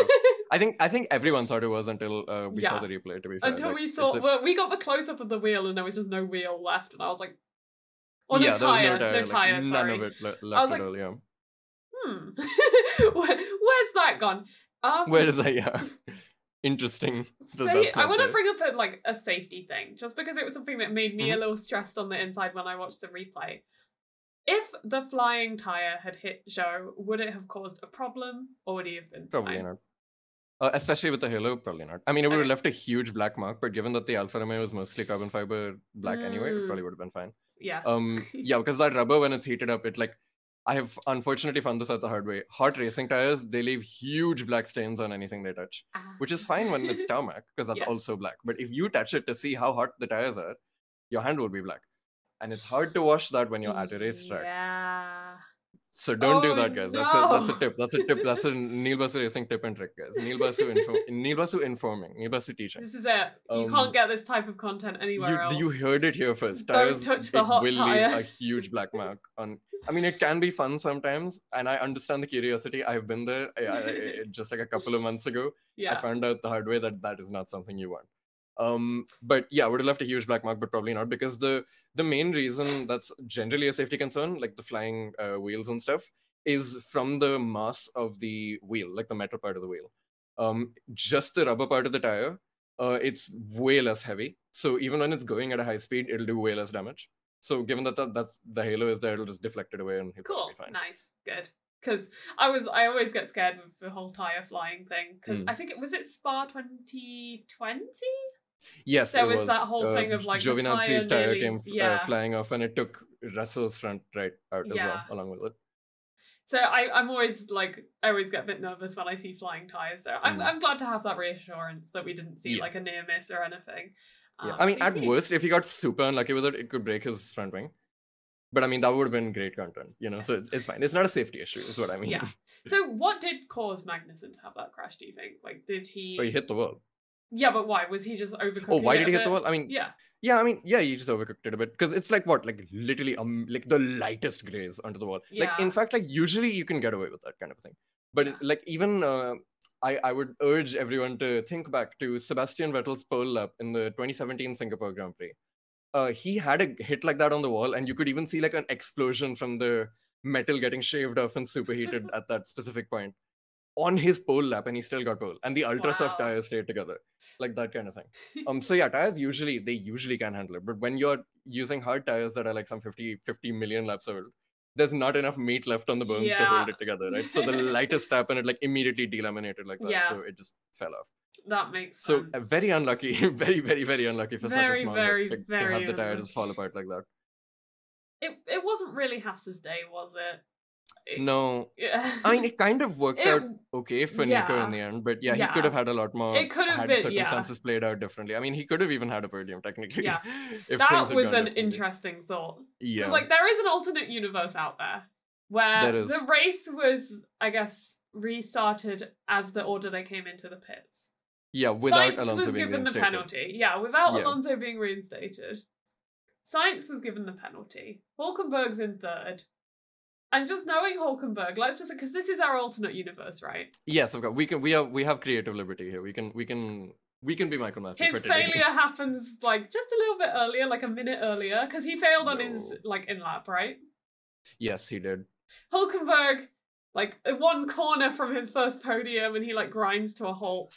Speaker 2: I think I think everyone thought it was until uh, we saw the replay. To be fair,
Speaker 1: Until
Speaker 2: Like,
Speaker 1: we saw,
Speaker 2: a-
Speaker 1: well, we got the close up of the wheel, and there was just no wheel left, and I was like, "Oh, no
Speaker 2: yeah, was
Speaker 1: tire,
Speaker 2: no
Speaker 1: no
Speaker 2: tire,
Speaker 1: tire,
Speaker 2: like, none
Speaker 1: sorry."
Speaker 2: of it le- left
Speaker 1: was
Speaker 2: at
Speaker 1: like,
Speaker 2: all. Yeah,
Speaker 1: Hmm, (laughs) Where, where's that gone? Um,
Speaker 2: where is that? Yeah, (laughs) interesting.
Speaker 1: Say, I want to bring up a, like a safety thing, just because it was something that made me a
Speaker 2: Mm-hmm.
Speaker 1: little stressed on the inside when I watched the replay. If the flying tire had hit Joe, would it have caused a problem, or would he have been
Speaker 2: Probably
Speaker 1: fine?
Speaker 2: not. Uh, especially with the halo, probably not. I mean, it would have left a huge black mark, but given that the Alfa Romeo was mostly carbon fiber black anyway, it
Speaker 1: Mm.
Speaker 2: probably would have been fine.
Speaker 1: Yeah.
Speaker 2: Um, (laughs) yeah, because that rubber when it's heated up, it like I have unfortunately found this out the hard way. Hot racing tires, they leave huge black stains on anything they touch, which is fine when it's (laughs) tarmac because that's
Speaker 1: Yes.
Speaker 2: also black. But if you touch it to see how hot the tires are, your hand will be black, and it's hard to wash that when you're at a racetrack.
Speaker 1: Yeah.
Speaker 2: So don't do
Speaker 1: Oh,
Speaker 2: that, guys. That's a that's a tip. That's a tip. That's a (laughs) Neil Bassi racing tip and trick, guys. Neil Bassi info Neil Bassi informing. Neil Bassi teaching.
Speaker 1: This is it. You
Speaker 2: Um,
Speaker 1: can't get this type of content anywhere
Speaker 2: You,
Speaker 1: else.
Speaker 2: you heard it here first.
Speaker 1: Don't
Speaker 2: Tires
Speaker 1: touch the hot
Speaker 2: will
Speaker 1: tire.
Speaker 2: leave a huge black mark on. I mean, it can be fun sometimes, and I understand the curiosity. I've been there. I, I, I- (laughs) just like a couple of months ago,
Speaker 1: yeah.
Speaker 2: I found out the hard way that that is not something you want. Um, but yeah, I would have left a huge black mark, but probably not because the the main reason that's generally a safety concern, like the flying uh, wheels and stuff, is from the mass of the wheel, like the metal part of the wheel. Um, just the rubber part of the tire, uh, it's way less heavy. So even when it's going at a high speed, it'll do way less damage. So given that, that that's the halo is there, it'll just deflect it away and
Speaker 1: Cool.
Speaker 2: be fine.
Speaker 1: Nice. Good. Because I was, I always get scared with the whole tire flying thing. Because
Speaker 2: Mm.
Speaker 1: I think it was it Spa 2020.
Speaker 2: Yes,
Speaker 1: There
Speaker 2: it
Speaker 1: was that whole
Speaker 2: Uh,
Speaker 1: thing of, like,
Speaker 2: Giovinazzi's
Speaker 1: tire nearly-
Speaker 2: came
Speaker 1: yeah.
Speaker 2: uh, flying off, and it took Russell's front right out as well, along with it.
Speaker 1: So I, I'm always like I always get a bit nervous when I see flying tires. So I'm
Speaker 2: Mm.
Speaker 1: I'm glad to have that reassurance that we didn't see
Speaker 2: Yeah.
Speaker 1: like a near miss or anything.
Speaker 2: Yeah,
Speaker 1: Um,
Speaker 2: I mean,
Speaker 1: so
Speaker 2: at worst, if he got super unlucky with it, it could break his front wing. But I mean, that would have been great content, you know. So it's, fine. It's not a safety issue, is what I mean.
Speaker 1: Yeah. So what did cause Magnussen to have that crash? Do you think? Like, did he?
Speaker 2: But he hit the wall.
Speaker 1: Yeah, but why was he just overcooked?
Speaker 2: Oh, why did he hit the wall? I mean,
Speaker 1: Yeah,
Speaker 2: yeah, I mean, yeah, he just overcooked it a bit because it's like what, like literally, um, like the lightest graze onto the wall. Like in fact, like usually you can get away with that kind of thing, but
Speaker 1: Yeah.
Speaker 2: it- like even uh, I I would urge everyone to think back to Sebastian Vettel's pole lap in the 2017 Singapore Grand Prix. Uh, he had a hit like that on the wall, and you could even see like an explosion from the metal getting shaved off and superheated (laughs) at that specific point on his pole lap, and he still got pole, and the ultra soft
Speaker 1: Wow.
Speaker 2: tires stayed together, like that kind of thing. (laughs) Um so yeah tires usually they usually can handle it. But when you're using hard tires that are like some 50 50 million laps old there's not enough meat left on the bones to hold it together right? So the (laughs) lightest tap and it like immediately delaminated like that.
Speaker 1: Yeah.
Speaker 2: so it just fell off.
Speaker 1: That makes
Speaker 2: so
Speaker 1: sense.
Speaker 2: uh, very unlucky (laughs) very very very unlucky for such a small
Speaker 1: very,
Speaker 2: like, to
Speaker 1: very
Speaker 2: have the tire just fall apart like that.
Speaker 1: It it wasn't really Haas's day, was it? It-
Speaker 2: no
Speaker 1: Yeah.
Speaker 2: i mean it kind of worked
Speaker 1: It-
Speaker 2: out okay for nico in the end but yeah, he could have had a lot more
Speaker 1: It could have
Speaker 2: had
Speaker 1: been- yeah.
Speaker 2: circumstances played out differently i mean he could have even had a podium technically
Speaker 1: Yeah. (laughs) that was an
Speaker 2: differently.
Speaker 1: interesting thought.
Speaker 2: yeah
Speaker 1: Because like there is an alternate universe out there where the race was, I guess, restarted as the order they came into the pits.
Speaker 2: Yeah, without
Speaker 1: Sainz
Speaker 2: Alonso
Speaker 1: was
Speaker 2: being
Speaker 1: given the penalty. Yeah, without
Speaker 2: Yeah.
Speaker 1: Alonso being reinstated. Sainz was given the penalty. Hulkenberg's in third. And just knowing Hulkenberg, let's just because this is our alternate universe, right?
Speaker 2: Yes, of course. We can. We have. We have creative liberty here. We can. We can. We can be Michael Masi.
Speaker 1: His failure (laughs) happens like just a little bit earlier, like a minute earlier, because he failed on his like in lap, right?
Speaker 2: Yes, he did.
Speaker 1: Hulkenberg, like one corner from his first podium, and he like grinds to a halt.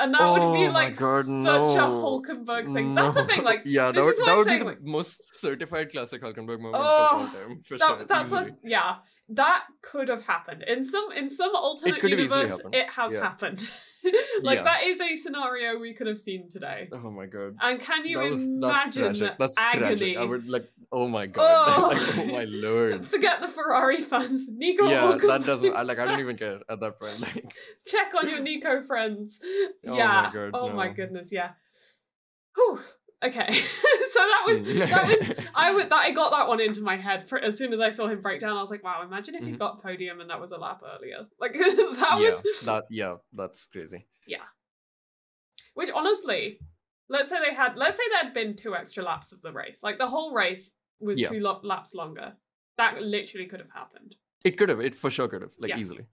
Speaker 1: And that would be
Speaker 2: Oh
Speaker 1: like
Speaker 2: God,
Speaker 1: such a
Speaker 2: no.
Speaker 1: Hulkenberg thing. That's the thing, like (laughs)
Speaker 2: yeah,
Speaker 1: this
Speaker 2: that would,
Speaker 1: what
Speaker 2: that
Speaker 1: I'm
Speaker 2: would
Speaker 1: saying,
Speaker 2: be the
Speaker 1: like-
Speaker 2: most certified classic Hulkenberg moment
Speaker 1: Oh,
Speaker 2: of all time for
Speaker 1: that,
Speaker 2: sure.
Speaker 1: that's
Speaker 2: easily.
Speaker 1: a yeah. That could have happened in some in some alternate universe.
Speaker 2: happened.
Speaker 1: It has
Speaker 2: Yeah.
Speaker 1: happened. (laughs) like
Speaker 2: Yeah.
Speaker 1: that is a scenario we could have seen today.
Speaker 2: Oh my god.
Speaker 1: And can you
Speaker 2: that was, that's
Speaker 1: imagine
Speaker 2: tragic. That's
Speaker 1: agony?
Speaker 2: tragic. I would like. Oh my god. (laughs)
Speaker 1: Oh.
Speaker 2: like, oh my lord.
Speaker 1: Forget the Ferrari fans. (laughs) Nico
Speaker 2: Yeah, that doesn't. I, like, I don't (laughs) even care at that point. Like,
Speaker 1: check on your Nico friends.
Speaker 2: Oh my
Speaker 1: yeah.
Speaker 2: God,
Speaker 1: oh my goodness. Yeah. Whew. Okay. so that was
Speaker 2: Mm.
Speaker 1: that was I would that I got that one into my head for, as soon as I saw him break down. I was like, wow, imagine if he
Speaker 2: Mhm.
Speaker 1: got podium and that was a lap earlier. Like that
Speaker 2: yeah,
Speaker 1: was
Speaker 2: that. Yeah, that's crazy. Yeah.
Speaker 1: Which honestly, let's say they had let's say there had been two extra laps of the race. Like the whole race was
Speaker 2: Yeah.
Speaker 1: two lo- laps longer. That literally could have happened.
Speaker 2: It could have. It for sure could have. Like
Speaker 1: Yeah.
Speaker 2: easily.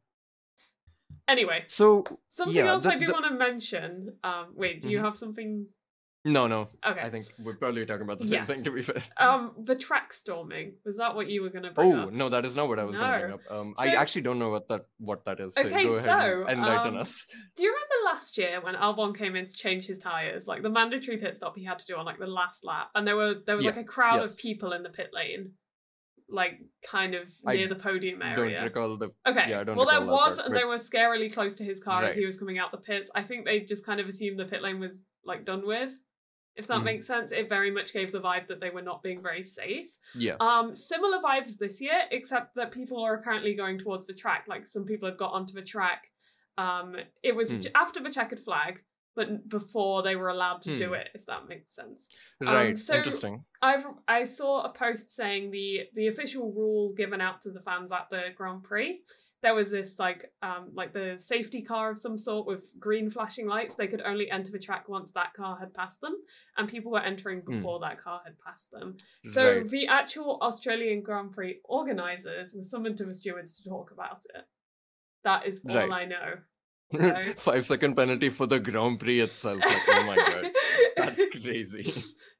Speaker 1: Anyway,
Speaker 2: So
Speaker 1: something
Speaker 2: Yeah,
Speaker 1: else I do
Speaker 2: the-
Speaker 1: want to mention. Um, wait, do you
Speaker 2: Mhm.
Speaker 1: have something?
Speaker 2: No, no.
Speaker 1: Okay.
Speaker 2: I think we're probably talking about the same
Speaker 1: Yes.
Speaker 2: thing. To be fair.
Speaker 1: Um, the track storming was that what you were going to bring
Speaker 2: Oh
Speaker 1: up?
Speaker 2: no, that is not what I was going to bring
Speaker 1: No.
Speaker 2: up. Um, I actually don't know what that what that is. So
Speaker 1: Okay,
Speaker 2: go ahead
Speaker 1: so,
Speaker 2: and enlighten
Speaker 1: um,
Speaker 2: us.
Speaker 1: Do you remember last year when Albon came in to change his tires, like the mandatory pit stop he had to do on like the last lap, and there were there was
Speaker 2: Yeah,
Speaker 1: like a crowd
Speaker 2: yes.
Speaker 1: of people in the pit lane, like kind of
Speaker 2: I
Speaker 1: near the podium area?
Speaker 2: I Don't recall the.
Speaker 1: Okay.
Speaker 2: yeah, I don't
Speaker 1: well, there
Speaker 2: that
Speaker 1: was,
Speaker 2: part,
Speaker 1: and
Speaker 2: but-
Speaker 1: they were scarily close to his car as he was coming out the pits. I think they just kind of assumed the pit lane was like done with. If that
Speaker 2: Mhm.
Speaker 1: makes sense, it very much gave the vibe that they were not being very safe.
Speaker 2: Yeah.
Speaker 1: Um, similar vibes this year, except that people are apparently going towards the track. Like some people had got onto the track. Um, it was j- after the checkered flag, but before they were allowed to do
Speaker 2: Hmm.
Speaker 1: it. If that makes sense.
Speaker 2: Right.
Speaker 1: um, so-
Speaker 2: Interesting.
Speaker 1: I've I saw a post saying the the official rule given out to the fans at the Grand Prix. There was this like um like the safety car of some sort with green flashing lights. They could only enter the track once that car had passed them, and people were entering
Speaker 2: Hmm.
Speaker 1: before that car had passed them. So
Speaker 2: right.
Speaker 1: the actual Australian Grand Prix organisers were summoned to the stewards to talk about it. That is all
Speaker 2: Right.
Speaker 1: I know. so- (laughs)
Speaker 2: Five second penalty for the Grand Prix itself. Like, oh my god, (laughs) that's crazy. (laughs)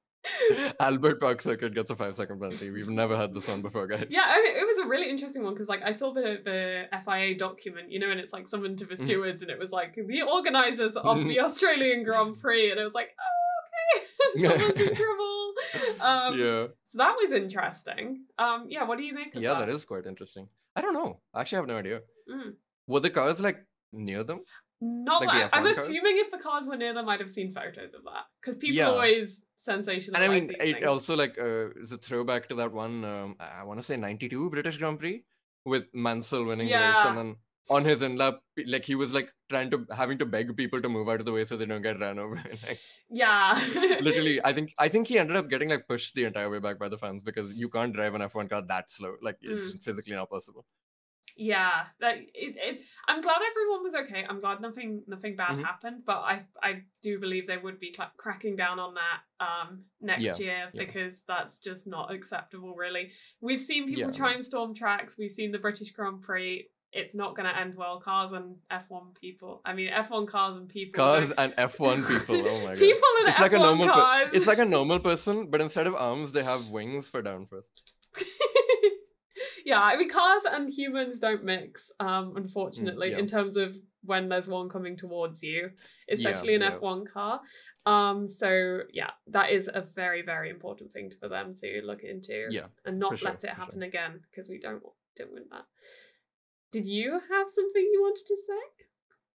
Speaker 2: Albert Park Circuit gets a five second penalty. We've never had this one before, guys.
Speaker 1: Yeah, I mean, it was a really interesting one because, like, I saw the the FIA document, you know, and it's like summoned to the
Speaker 2: Mhm.
Speaker 1: stewards, and it was like the organisers of the Australian Grand Prix, and it was like, oh, okay, (laughs) (laughs) someone's in trouble. Um,
Speaker 2: yeah.
Speaker 1: So that was interesting. Um, yeah, what do you make of
Speaker 2: Yeah,
Speaker 1: that?
Speaker 2: that is quite interesting. I don't know. I actually have no idea.
Speaker 1: Mm.
Speaker 2: Were the cars like near them?
Speaker 1: Not
Speaker 2: Like
Speaker 1: I'm
Speaker 2: F1 cars?
Speaker 1: assuming if the cars were near them, I'd have seen photos of that because people
Speaker 2: Yeah.
Speaker 1: always sensationalize
Speaker 2: And I mean, it
Speaker 1: things.
Speaker 2: also like uh, is a throwback to that one. Um, I want to say '92 British Grand Prix with Mansell winning the race, and then on his in lap, like he was like trying to having to beg people to move out of the way so they don't get ran over. (laughs) like,
Speaker 1: yeah,
Speaker 2: literally, (laughs) I think I think he ended up getting like pushed the entire way back by the fans because you can't drive an F1 car that slow. Like it's
Speaker 1: Mm.
Speaker 2: physically not possible.
Speaker 1: Yeah. That it, it. I'm glad everyone was okay. I'm glad nothing nothing bad
Speaker 2: Mhm.
Speaker 1: happened. But I I do believe they would be cla cracking down on that um next
Speaker 2: Yeah,
Speaker 1: year
Speaker 2: yeah.
Speaker 1: because that's just not acceptable. Really, we've seen people
Speaker 2: Yeah,
Speaker 1: try and storm tracks. We've seen the British Grand Prix. It's not going to end well. Cars and F1 people. I mean, F1 cars and people.
Speaker 2: Cars
Speaker 1: don't-
Speaker 2: and F1 people. Oh my (laughs) god.
Speaker 1: People in
Speaker 2: It's
Speaker 1: F1
Speaker 2: like a normal. Per-
Speaker 1: cars.
Speaker 2: it's like a normal person, but instead of arms, they have wings for down first.
Speaker 1: Yeah, I mean, cars and humans don't mix, um, unfortunately,
Speaker 2: Mm, yeah.
Speaker 1: in terms of when there's one coming towards you, especially an
Speaker 2: yeah.
Speaker 1: F1 car. Um, so yeah, that is a very, very important thing for them to look into
Speaker 2: Yeah,
Speaker 1: and not
Speaker 2: for sure,
Speaker 1: let it
Speaker 2: for sure.
Speaker 1: happen again because we don't don't want that. Did you have something you wanted to say?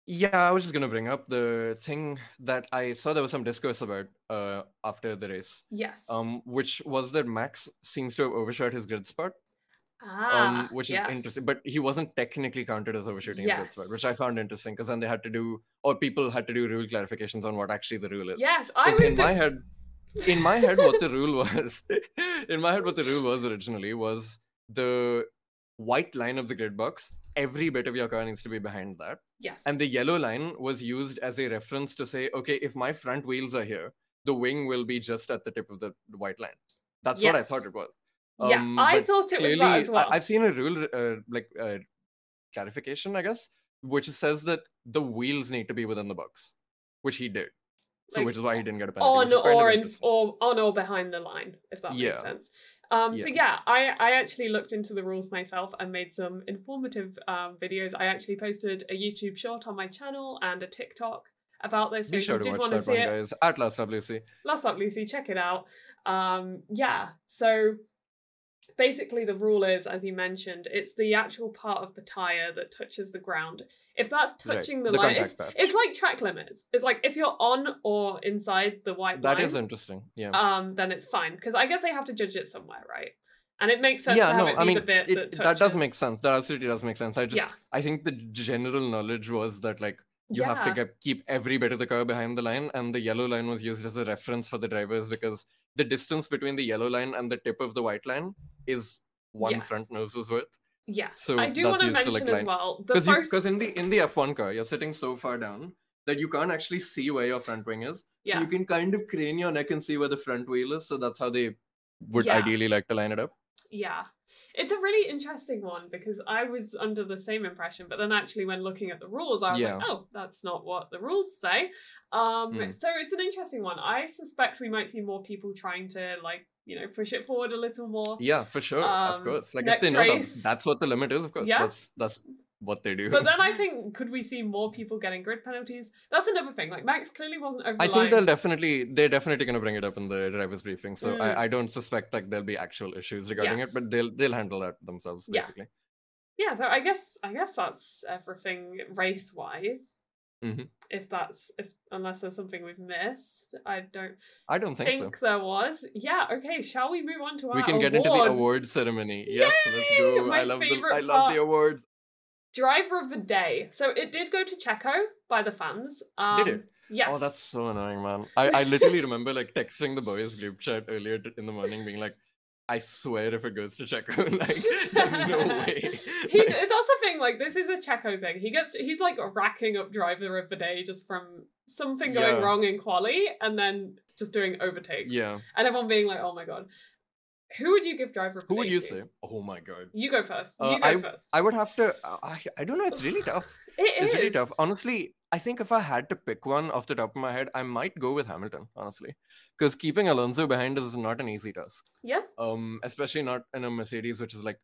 Speaker 2: Yeah, I was just gonna bring up the thing that I saw there was some discourse about uh after the race.
Speaker 1: Yes.
Speaker 2: Um, which was that Max seems to have overshot his grid spot.
Speaker 1: Ah,
Speaker 2: Um, which is
Speaker 1: yes.
Speaker 2: interesting, but he wasn't technically counted as overshooting his grid spot, which I found interesting because then they had to do, or people had to do rule clarifications on what actually the rule is.
Speaker 1: Yes, I was
Speaker 2: in
Speaker 1: do-
Speaker 2: my head, in my head, what the rule was, (laughs) in my head, what the rule was originally was the white line of the grid box. Every bit of your car needs to be behind that.
Speaker 1: yes.
Speaker 2: And the yellow line was used as a reference to say, okay, if my front wheels are here, the wing will be just at the tip of the white line. That's what I thought it was.
Speaker 1: Yeah,
Speaker 2: Um,
Speaker 1: I thought it was that as well.
Speaker 2: I, have seen a rule, uh, like uh, clarification, I guess, which says that the wheels need to be within the box, which he did. So,
Speaker 1: Like,
Speaker 2: which is why he didn't get a penalty.
Speaker 1: on
Speaker 2: which is kind of
Speaker 1: or in or on or behind the line, if that
Speaker 2: Yeah.
Speaker 1: makes sense. Um, So yeah, I I actually looked into the rules myself and made some informative um, videos. I actually posted a YouTube short on my channel and a TikTok about this. So
Speaker 2: Be sure to watch that one, guys. At last WC.
Speaker 1: last up, Lucy, check it out. Um, yeah, so basically the rule is, as you mentioned, it's the actual part of the tire that touches the ground. If that's
Speaker 2: Right,
Speaker 1: touching the,
Speaker 2: the
Speaker 1: line, it's, it's like track limits. It's like if you're on or inside the white
Speaker 2: That
Speaker 1: line,
Speaker 2: is interesting. Yeah.
Speaker 1: um, then it's fine because I guess they have to judge it somewhere, right? And it makes sense to
Speaker 2: yeah,
Speaker 1: have
Speaker 2: no,
Speaker 1: it
Speaker 2: I mean,
Speaker 1: bit
Speaker 2: it-
Speaker 1: that
Speaker 2: that, does make sense. That absolutely does make sense. I just,
Speaker 1: Yeah.
Speaker 2: I think the general knowledge was that like you have to get, keep every bit of the car behind the line, and the yellow line was used as a reference for the drivers because the distance between the yellow line and the tip of the white line is one
Speaker 1: Yes.
Speaker 2: front nose's worth.
Speaker 1: Yes,
Speaker 2: So
Speaker 1: I do want to mention
Speaker 2: like,
Speaker 1: as well the
Speaker 2: Because
Speaker 1: first.
Speaker 2: because in the in the F1 car, you're sitting so far down that you can't actually see where your front wing is. So
Speaker 1: Yeah.
Speaker 2: you can kind of crane your neck and see where the front wheel is. So that's how they would
Speaker 1: Yeah.
Speaker 2: ideally like to line it up.
Speaker 1: Yeah. It's a really interesting one because I was under the same impression, but then actually when looking at the rules, I was
Speaker 2: Yeah.
Speaker 1: like, oh, that's not what the rules say. Um
Speaker 2: Mm.
Speaker 1: so it's an interesting one. I suspect we might see more people trying to like, you know, push it forward a little more.
Speaker 2: Yeah, for sure. of
Speaker 1: Um,
Speaker 2: course. Like if they know that that's what the limit is, of course.
Speaker 1: Yeah.
Speaker 2: That's that's what they do.
Speaker 1: But then I (laughs) think could we see more people getting grid penalties? That's another thing. Like Max clearly wasn't over
Speaker 2: I
Speaker 1: line.
Speaker 2: think they'll definitely they're definitely gonna bring it up in the drivers briefing. So
Speaker 1: Mm.
Speaker 2: I, I don't suspect like there'll be actual issues regarding
Speaker 1: Yes.
Speaker 2: it, but they'll they'll handle that themselves basically.
Speaker 1: yeah yeah so i guess i guess that's everything race wise
Speaker 2: Mhm.
Speaker 1: if that's if unless there's something we've missed i don't
Speaker 2: I don't think,
Speaker 1: think, there was yeah okay shall we move on to
Speaker 2: so.
Speaker 1: our
Speaker 2: We can get into the
Speaker 1: awards?
Speaker 2: award ceremony. Yes, let's go.
Speaker 1: My
Speaker 2: I love the
Speaker 1: favorite
Speaker 2: I love the awards.
Speaker 1: Driver of the day so it did go to checo by the fans um,
Speaker 2: Did it?
Speaker 1: yes
Speaker 2: Oh, that's so annoying, man. I, I literally remember like texting the boys group chat earlier t- in the morning, being like, "I swear if it goes to Checo, (laughs) like, there's no (laughs) way."
Speaker 1: he,
Speaker 2: Like,
Speaker 1: that's the thing like this is a checo thing he gets he's like racking up driver of the day just from something going
Speaker 2: Yeah.
Speaker 1: wrong in quali and then just doing overtakes
Speaker 2: yeah.
Speaker 1: and everyone being like, "Oh my god." Who would you give driver the
Speaker 2: Who would you
Speaker 1: to?
Speaker 2: say? Oh my god.
Speaker 1: You go first.
Speaker 2: Uh,
Speaker 1: you go
Speaker 2: I-
Speaker 1: first.
Speaker 2: I would have to. uh, I I don't know. It's really tough. (laughs)
Speaker 1: It
Speaker 2: It's really tough. Honestly, I think if I had to pick one off the top of my head, I might go with Hamilton. Honestly, because keeping Alonso behind is not an easy task.
Speaker 1: Yeah.
Speaker 2: Um, especially not in a Mercedes, which is like,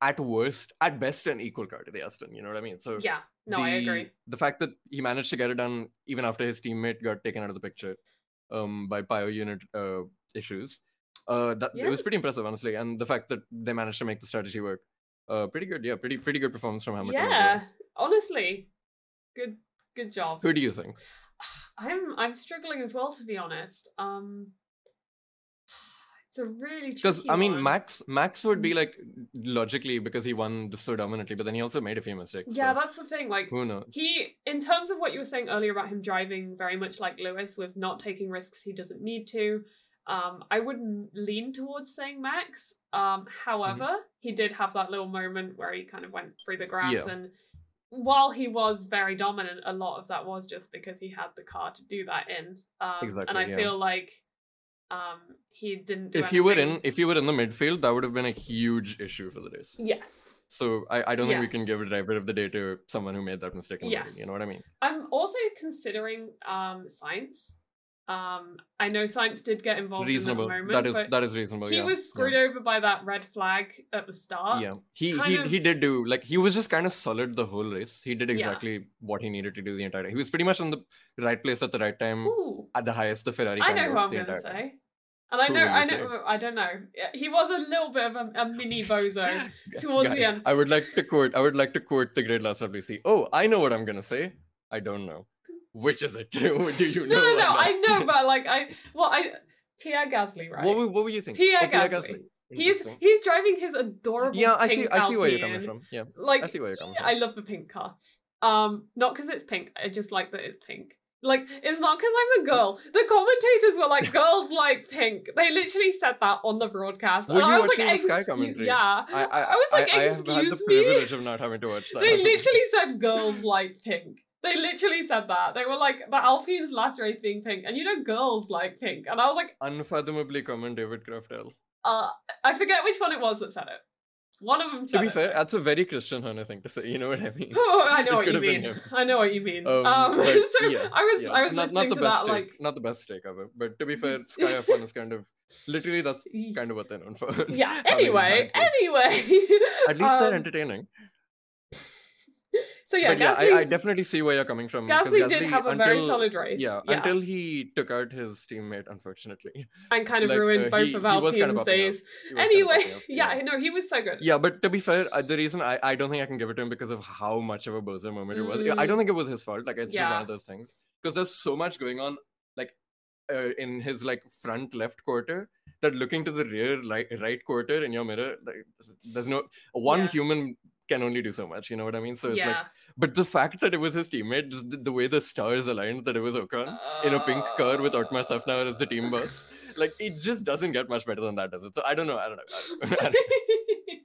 Speaker 2: at worst, at best, an equal car to the Aston. You know what I mean? So
Speaker 1: Yeah. No, I agree.
Speaker 2: The fact that he managed to get it done even after his teammate got taken out of the picture, um, by power unit uh issues, uh, that
Speaker 1: Yeah.
Speaker 2: it was pretty impressive, honestly. And the fact that they managed to make the strategy work, uh, pretty good. Yeah, pretty pretty good performance from Hamilton.
Speaker 1: Yeah. Honestly, good Good job.
Speaker 2: Who do you think? (sighs)
Speaker 1: I'm I'm struggling as well to be honest. Um (sighs) it's a really
Speaker 2: Because I mean,
Speaker 1: one.
Speaker 2: Max Max would be
Speaker 1: Mm.
Speaker 2: like logically because he won so dominantly, but then he also made a few mistakes.
Speaker 1: Yeah,
Speaker 2: so
Speaker 1: that's the thing. Like
Speaker 2: who knows?
Speaker 1: he in terms of what you were saying earlier about him driving very much like Lewis with not taking risks he doesn't need to. Um, I would m- lean towards saying Max. Um, however, he did have that little moment where he kind of went through the grass
Speaker 2: Yeah.
Speaker 1: and while he was very dominant, a lot of that was just because he had the car to do that in. Um, and I
Speaker 2: yeah.
Speaker 1: feel like um, he didn't do
Speaker 2: if you were in if you were in the midfield, that would have been a huge issue for the race.
Speaker 1: Yes.
Speaker 2: So I, I don't think we can
Speaker 1: Yes.
Speaker 2: give a driver of the day to someone who made that mistake in the
Speaker 1: Yes.
Speaker 2: You know what I mean?
Speaker 1: I'm also considering um sainz. Um, I know sainz did get involved
Speaker 2: reasonable.
Speaker 1: in that moment.
Speaker 2: that is that is reasonable.
Speaker 1: he
Speaker 2: yeah.
Speaker 1: was screwed over by that red flag at the start.
Speaker 2: Yeah, he
Speaker 1: kind
Speaker 2: he
Speaker 1: of-
Speaker 2: he did do like he was just kind of solid the whole race. He did
Speaker 1: Yeah.
Speaker 2: exactly what he needed to do the entire time. He was pretty much in the right place at the right time
Speaker 1: Ooh,
Speaker 2: at the highest the Ferrari.
Speaker 1: I know who I'm going to say. And I know, I know, I don't know. He was a little bit of a, a mini bozo (laughs) towards the end.
Speaker 2: I would like to quote. I would like to quote the great Last WC. Oh, I know what I'm gonna say. I don't know. Which is it? (laughs) Do you know?
Speaker 1: No, no, no.
Speaker 2: not?
Speaker 1: I know, (laughs) but like, I, well, I, Pierre Gasly, right?
Speaker 2: What were, what were you thinking?
Speaker 1: Pierre
Speaker 2: Oh,
Speaker 1: Gasly. He's he's driving his adorable.
Speaker 2: yeah, I see. I see where you're coming from. Yeah,
Speaker 1: Like,
Speaker 2: I see where you're coming
Speaker 1: Yeah,
Speaker 2: from.
Speaker 1: I love the pink car. Um, not because it's pink. I just like that it's pink. Like, it's not because I'm a girl. The commentators were like, (laughs) "Girls like pink." They literally said that on the broadcast.
Speaker 2: Were
Speaker 1: and
Speaker 2: you
Speaker 1: I was
Speaker 2: watching
Speaker 1: like,
Speaker 2: the Sky commentary?
Speaker 1: Yeah,
Speaker 2: I, I,
Speaker 1: I was like,
Speaker 2: I, I have had the
Speaker 1: "Excuse me?"
Speaker 2: privilege of not having to watch that.
Speaker 1: they literally said girls like pink. They literally said that. They were like the Alpine's last race being pink, and you know girls like pink. And I was like,
Speaker 2: unfathomably common David Craftel.
Speaker 1: uh, I forget which one it was that said it. One of them
Speaker 2: To be
Speaker 1: it.
Speaker 2: fair, that's a very Christian Hunter thing to say. You know what I mean? (laughs)
Speaker 1: Oh, I know what you mean. I know what you mean. Um,
Speaker 2: Um, (laughs)
Speaker 1: so
Speaker 2: yeah,
Speaker 1: I was
Speaker 2: Yeah,
Speaker 1: I was
Speaker 2: not,
Speaker 1: listening
Speaker 2: not the
Speaker 1: to
Speaker 2: best
Speaker 1: that
Speaker 2: take,
Speaker 1: like
Speaker 2: not the best take ever. But to be (laughs) fair, Sky F1 is kind of literally that's kind of what they're known for.
Speaker 1: yeah. Anyway, anyway.
Speaker 2: At least they're
Speaker 1: Um,
Speaker 2: entertaining.
Speaker 1: So yeah,
Speaker 2: yeah, I, I definitely see where you're coming from. because
Speaker 1: Gasly did have a very solid race.
Speaker 2: Yeah,
Speaker 1: yeah,
Speaker 2: until he took out his teammate, unfortunately.
Speaker 1: and kind of
Speaker 2: like,
Speaker 1: ruined
Speaker 2: uh,
Speaker 1: both
Speaker 2: he-
Speaker 1: of
Speaker 2: was kind of
Speaker 1: Alpine's days.
Speaker 2: Was kind of
Speaker 1: Anyway,
Speaker 2: up, (laughs)
Speaker 1: yeah, no, he was so good.
Speaker 2: Yeah, but to be fair, uh, the reason I, I don't think I can give it to him because of how much of a bozo moment it was. I
Speaker 1: Mm.
Speaker 2: don't think it was his fault. Like it's just one of those things because there's so much going on, like uh, in his like front left quarter that looking to the rear right, right quarter in your mirror, like there's- no one
Speaker 1: Yeah.
Speaker 2: human can only do so much. You know what I mean? So it's
Speaker 1: yeah.
Speaker 2: like, but the fact that it was his teammate, the, the way the stars aligned, that it was Ocon in a pink car with Otmar Szafnauer as the team boss, like it just doesn't get much better than that, does it? So I don't know. I don't know. I don't know. (laughs) (laughs)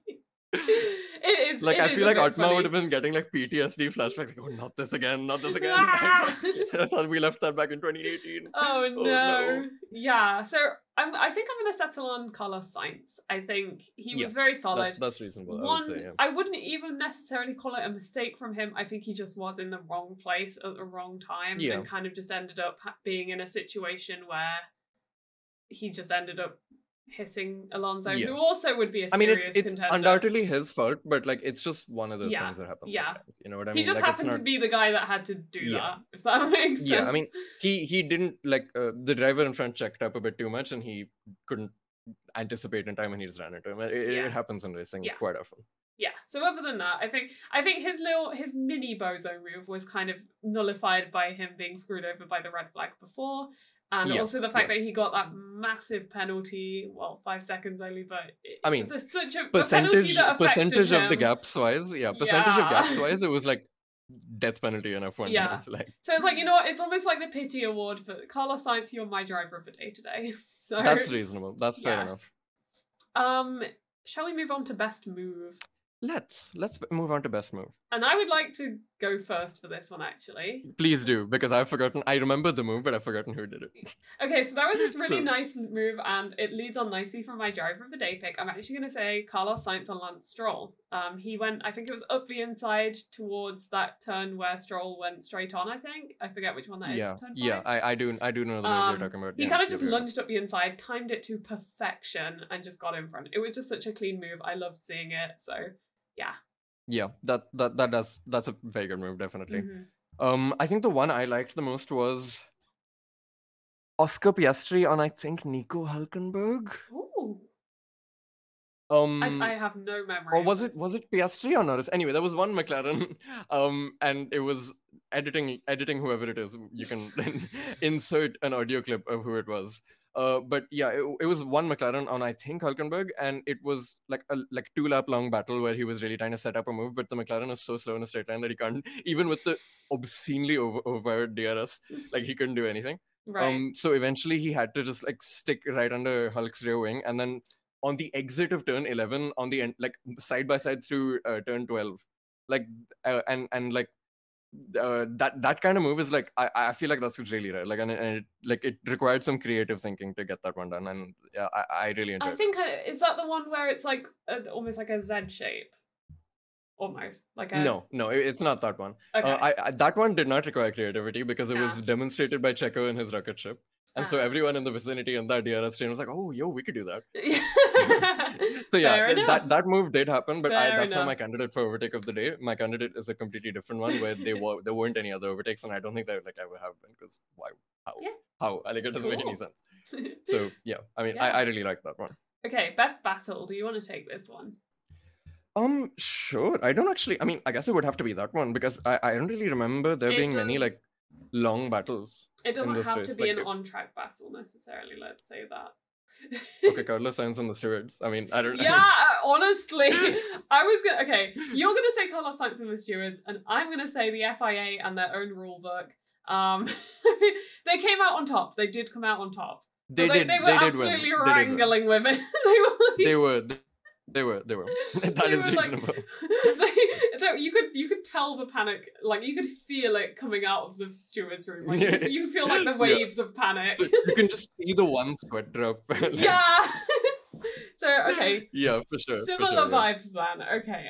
Speaker 2: I (laughs)
Speaker 1: it is
Speaker 2: like
Speaker 1: it
Speaker 2: I
Speaker 1: is
Speaker 2: feel like Otmar
Speaker 1: funny.
Speaker 2: would have been getting like PTSD flashbacks. Like, oh, not this again, not this again. (laughs) (laughs) I thought we left that back in 2018.
Speaker 1: Oh no.
Speaker 2: no.
Speaker 1: Yeah. So I'm I think I'm gonna settle on Carlos Sainz. I think he
Speaker 2: Yeah,
Speaker 1: was very solid.
Speaker 2: That, that's reasonable. I
Speaker 1: One,
Speaker 2: would say, yeah.
Speaker 1: I wouldn't even necessarily call it a mistake from him. I think he just was in the wrong place at the wrong time
Speaker 2: Yeah.
Speaker 1: and kind of just ended up being in a situation where he just ended up hitting Alonso,
Speaker 2: Yeah.
Speaker 1: who also would be a
Speaker 2: I mean,
Speaker 1: serious
Speaker 2: it, it's
Speaker 1: contender.
Speaker 2: undoubtedly his fault, but like it's just one of those
Speaker 1: Yeah,
Speaker 2: things that happen.
Speaker 1: yeah.
Speaker 2: You know what I mean.
Speaker 1: he just
Speaker 2: like,
Speaker 1: happened to be the guy that had to do
Speaker 2: Yeah.
Speaker 1: that, if that (laughs) makes sense.
Speaker 2: Yeah, I mean, he he didn't like uh, the driver in front checked up a bit too much, and he couldn't anticipate in time, and he just ran into him. It, it- happens in racing
Speaker 1: Yeah.
Speaker 2: quite often.
Speaker 1: Yeah. So other than that, I think I think his little his mini bozo move was kind of nullified by him being screwed over by the red flag before. And
Speaker 2: Yeah,
Speaker 1: also the fact that he got that massive penalty, well, five seconds only, but it-
Speaker 2: I mean,
Speaker 1: there's such a, a
Speaker 2: Percentage
Speaker 1: that
Speaker 2: percentage of the gaps wise, yeah, percentage of
Speaker 1: Yeah.
Speaker 2: gaps wise, it was like death penalty in F1
Speaker 1: Yeah. (laughs)
Speaker 2: Like
Speaker 1: So it's like you know what? It's almost like the pity award for Carlos Sainz. You're my driver of the day today. (laughs) So
Speaker 2: that's reasonable. That's fair
Speaker 1: yeah.
Speaker 2: enough.
Speaker 1: um, shall we move on to best move?
Speaker 2: Let's let's move on to best move.
Speaker 1: And I would like to go first for this one, actually.
Speaker 2: Please do because I've forgotten. I remember the move, but I've forgotten who did it. (laughs)
Speaker 1: Okay, so that was this really
Speaker 2: So-
Speaker 1: nice move, and it leads on nicely from my driver of the day pick. I'm actually going to say Carlos Sainz on Lance Stroll. Um, he went, I think it was up the inside towards that turn where Stroll went straight on. I think I forget which one that is.
Speaker 2: yeah, yeah. I, I do I do know the move
Speaker 1: Um,
Speaker 2: you're talking about.
Speaker 1: He
Speaker 2: yeah,
Speaker 1: kind of just
Speaker 2: right.
Speaker 1: lunged up the inside, timed it to perfection, and just got in front. It was just such a clean move. I loved seeing it. So yeah.
Speaker 2: Yeah, that that that does that's a very good move, definitely.
Speaker 1: Mhm.
Speaker 2: Um, I think the one I liked the most was Oscar Piastri on I think Nico Hulkenberg.
Speaker 1: Ooh,
Speaker 2: Um,
Speaker 1: I, I have no memory.
Speaker 2: or was it was it Piastri or Norris? Anyway, there was one McLaren, (laughs) um, and it was editing editing whoever it is, you can (laughs) insert an audio clip of who it was. Uh, but yeah, it, it, was one McLaren on I think Hulkenberg, and it was like a like two lap long battle where he was really trying to set up a move, but the McLaren is so slow in a straight line that he can't (laughs) even with the obscenely over overpowered DRS, like he couldn't do anything.
Speaker 1: Right.
Speaker 2: Um, so eventually he had to just like stick right under Hulk's rear wing, and then on the exit of turn 11 on the end like side by side through uh, turn 12 like uh, and and like uh, that that kind of move is like I, I feel like that's really rare like and, and it, like it required some creative thinking to get that one done and yeah I, I really enjoyed
Speaker 1: I think I, is that the one where it's like a, almost like a Z shape? Almost like a
Speaker 2: no no it's not that one.
Speaker 1: Okay.
Speaker 2: uh, I, I, that one did not require creativity because it was demonstrated by Checo in his rocket ship and so everyone in the vicinity in that DRS train was like, "Oh, yo, we could do that." (laughs) so yeah, th- that that move did happen, but I, that's enough. not my candidate for overtake of the day. My candidate is a completely different one where they were there weren't any other overtakes, and I don't think they like ever have been because why? How?
Speaker 1: Yeah.
Speaker 2: How? Like it doesn't cool. make any sense. (laughs) So yeah, I mean, yeah. I, I really like that one.
Speaker 1: Okay, best battle. Do you want to take this one?
Speaker 2: Um, sure. I don't actually. I mean, I guess it would have to be that one because I, I don't really remember there it being does... many like long battles.
Speaker 1: It doesn't have race. to be like, an on track battle necessarily, let's say that.
Speaker 2: okay, Carlos Sainz and the stewards. I mean, I don't know.
Speaker 1: Yeah, (laughs) honestly. (laughs) I was gonna okay, you're gonna say Carlos Sainz and the stewards, and I'm gonna say the FIA and their own rule book. Um (laughs) they came out on top. They did come out on top.
Speaker 2: They, they did.
Speaker 1: They were
Speaker 2: they
Speaker 1: absolutely wrangling with it. they
Speaker 2: were. Like, they were. They were. They were. (laughs) that they is were reasonable. (laughs) Like,
Speaker 1: they, you could you could tell the panic, like you could feel it coming out of the steward's room. Like you, (laughs) you feel like the waves yeah. of panic.
Speaker 2: you can just see the one sweat drop.
Speaker 1: like... Yeah. so okay.
Speaker 2: Yeah, for sure.
Speaker 1: Similar
Speaker 2: for sure,
Speaker 1: vibes yeah. then. Okay.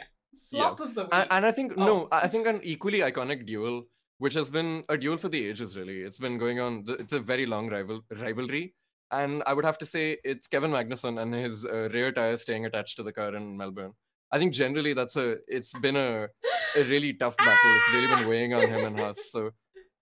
Speaker 1: Flop
Speaker 2: yeah.
Speaker 1: of the week.
Speaker 2: And, and I think oh. no, I think an equally iconic duel, which has been a duel for the ages. Really, it's been going on. It's a very long rival rivalry and I would have to say it's Kevin Magnussen and his uh, rear tire staying attached to the car in Melbourne. I think generally that's a it's been a, a really tough battle. It's really been weighing on him and Haas. So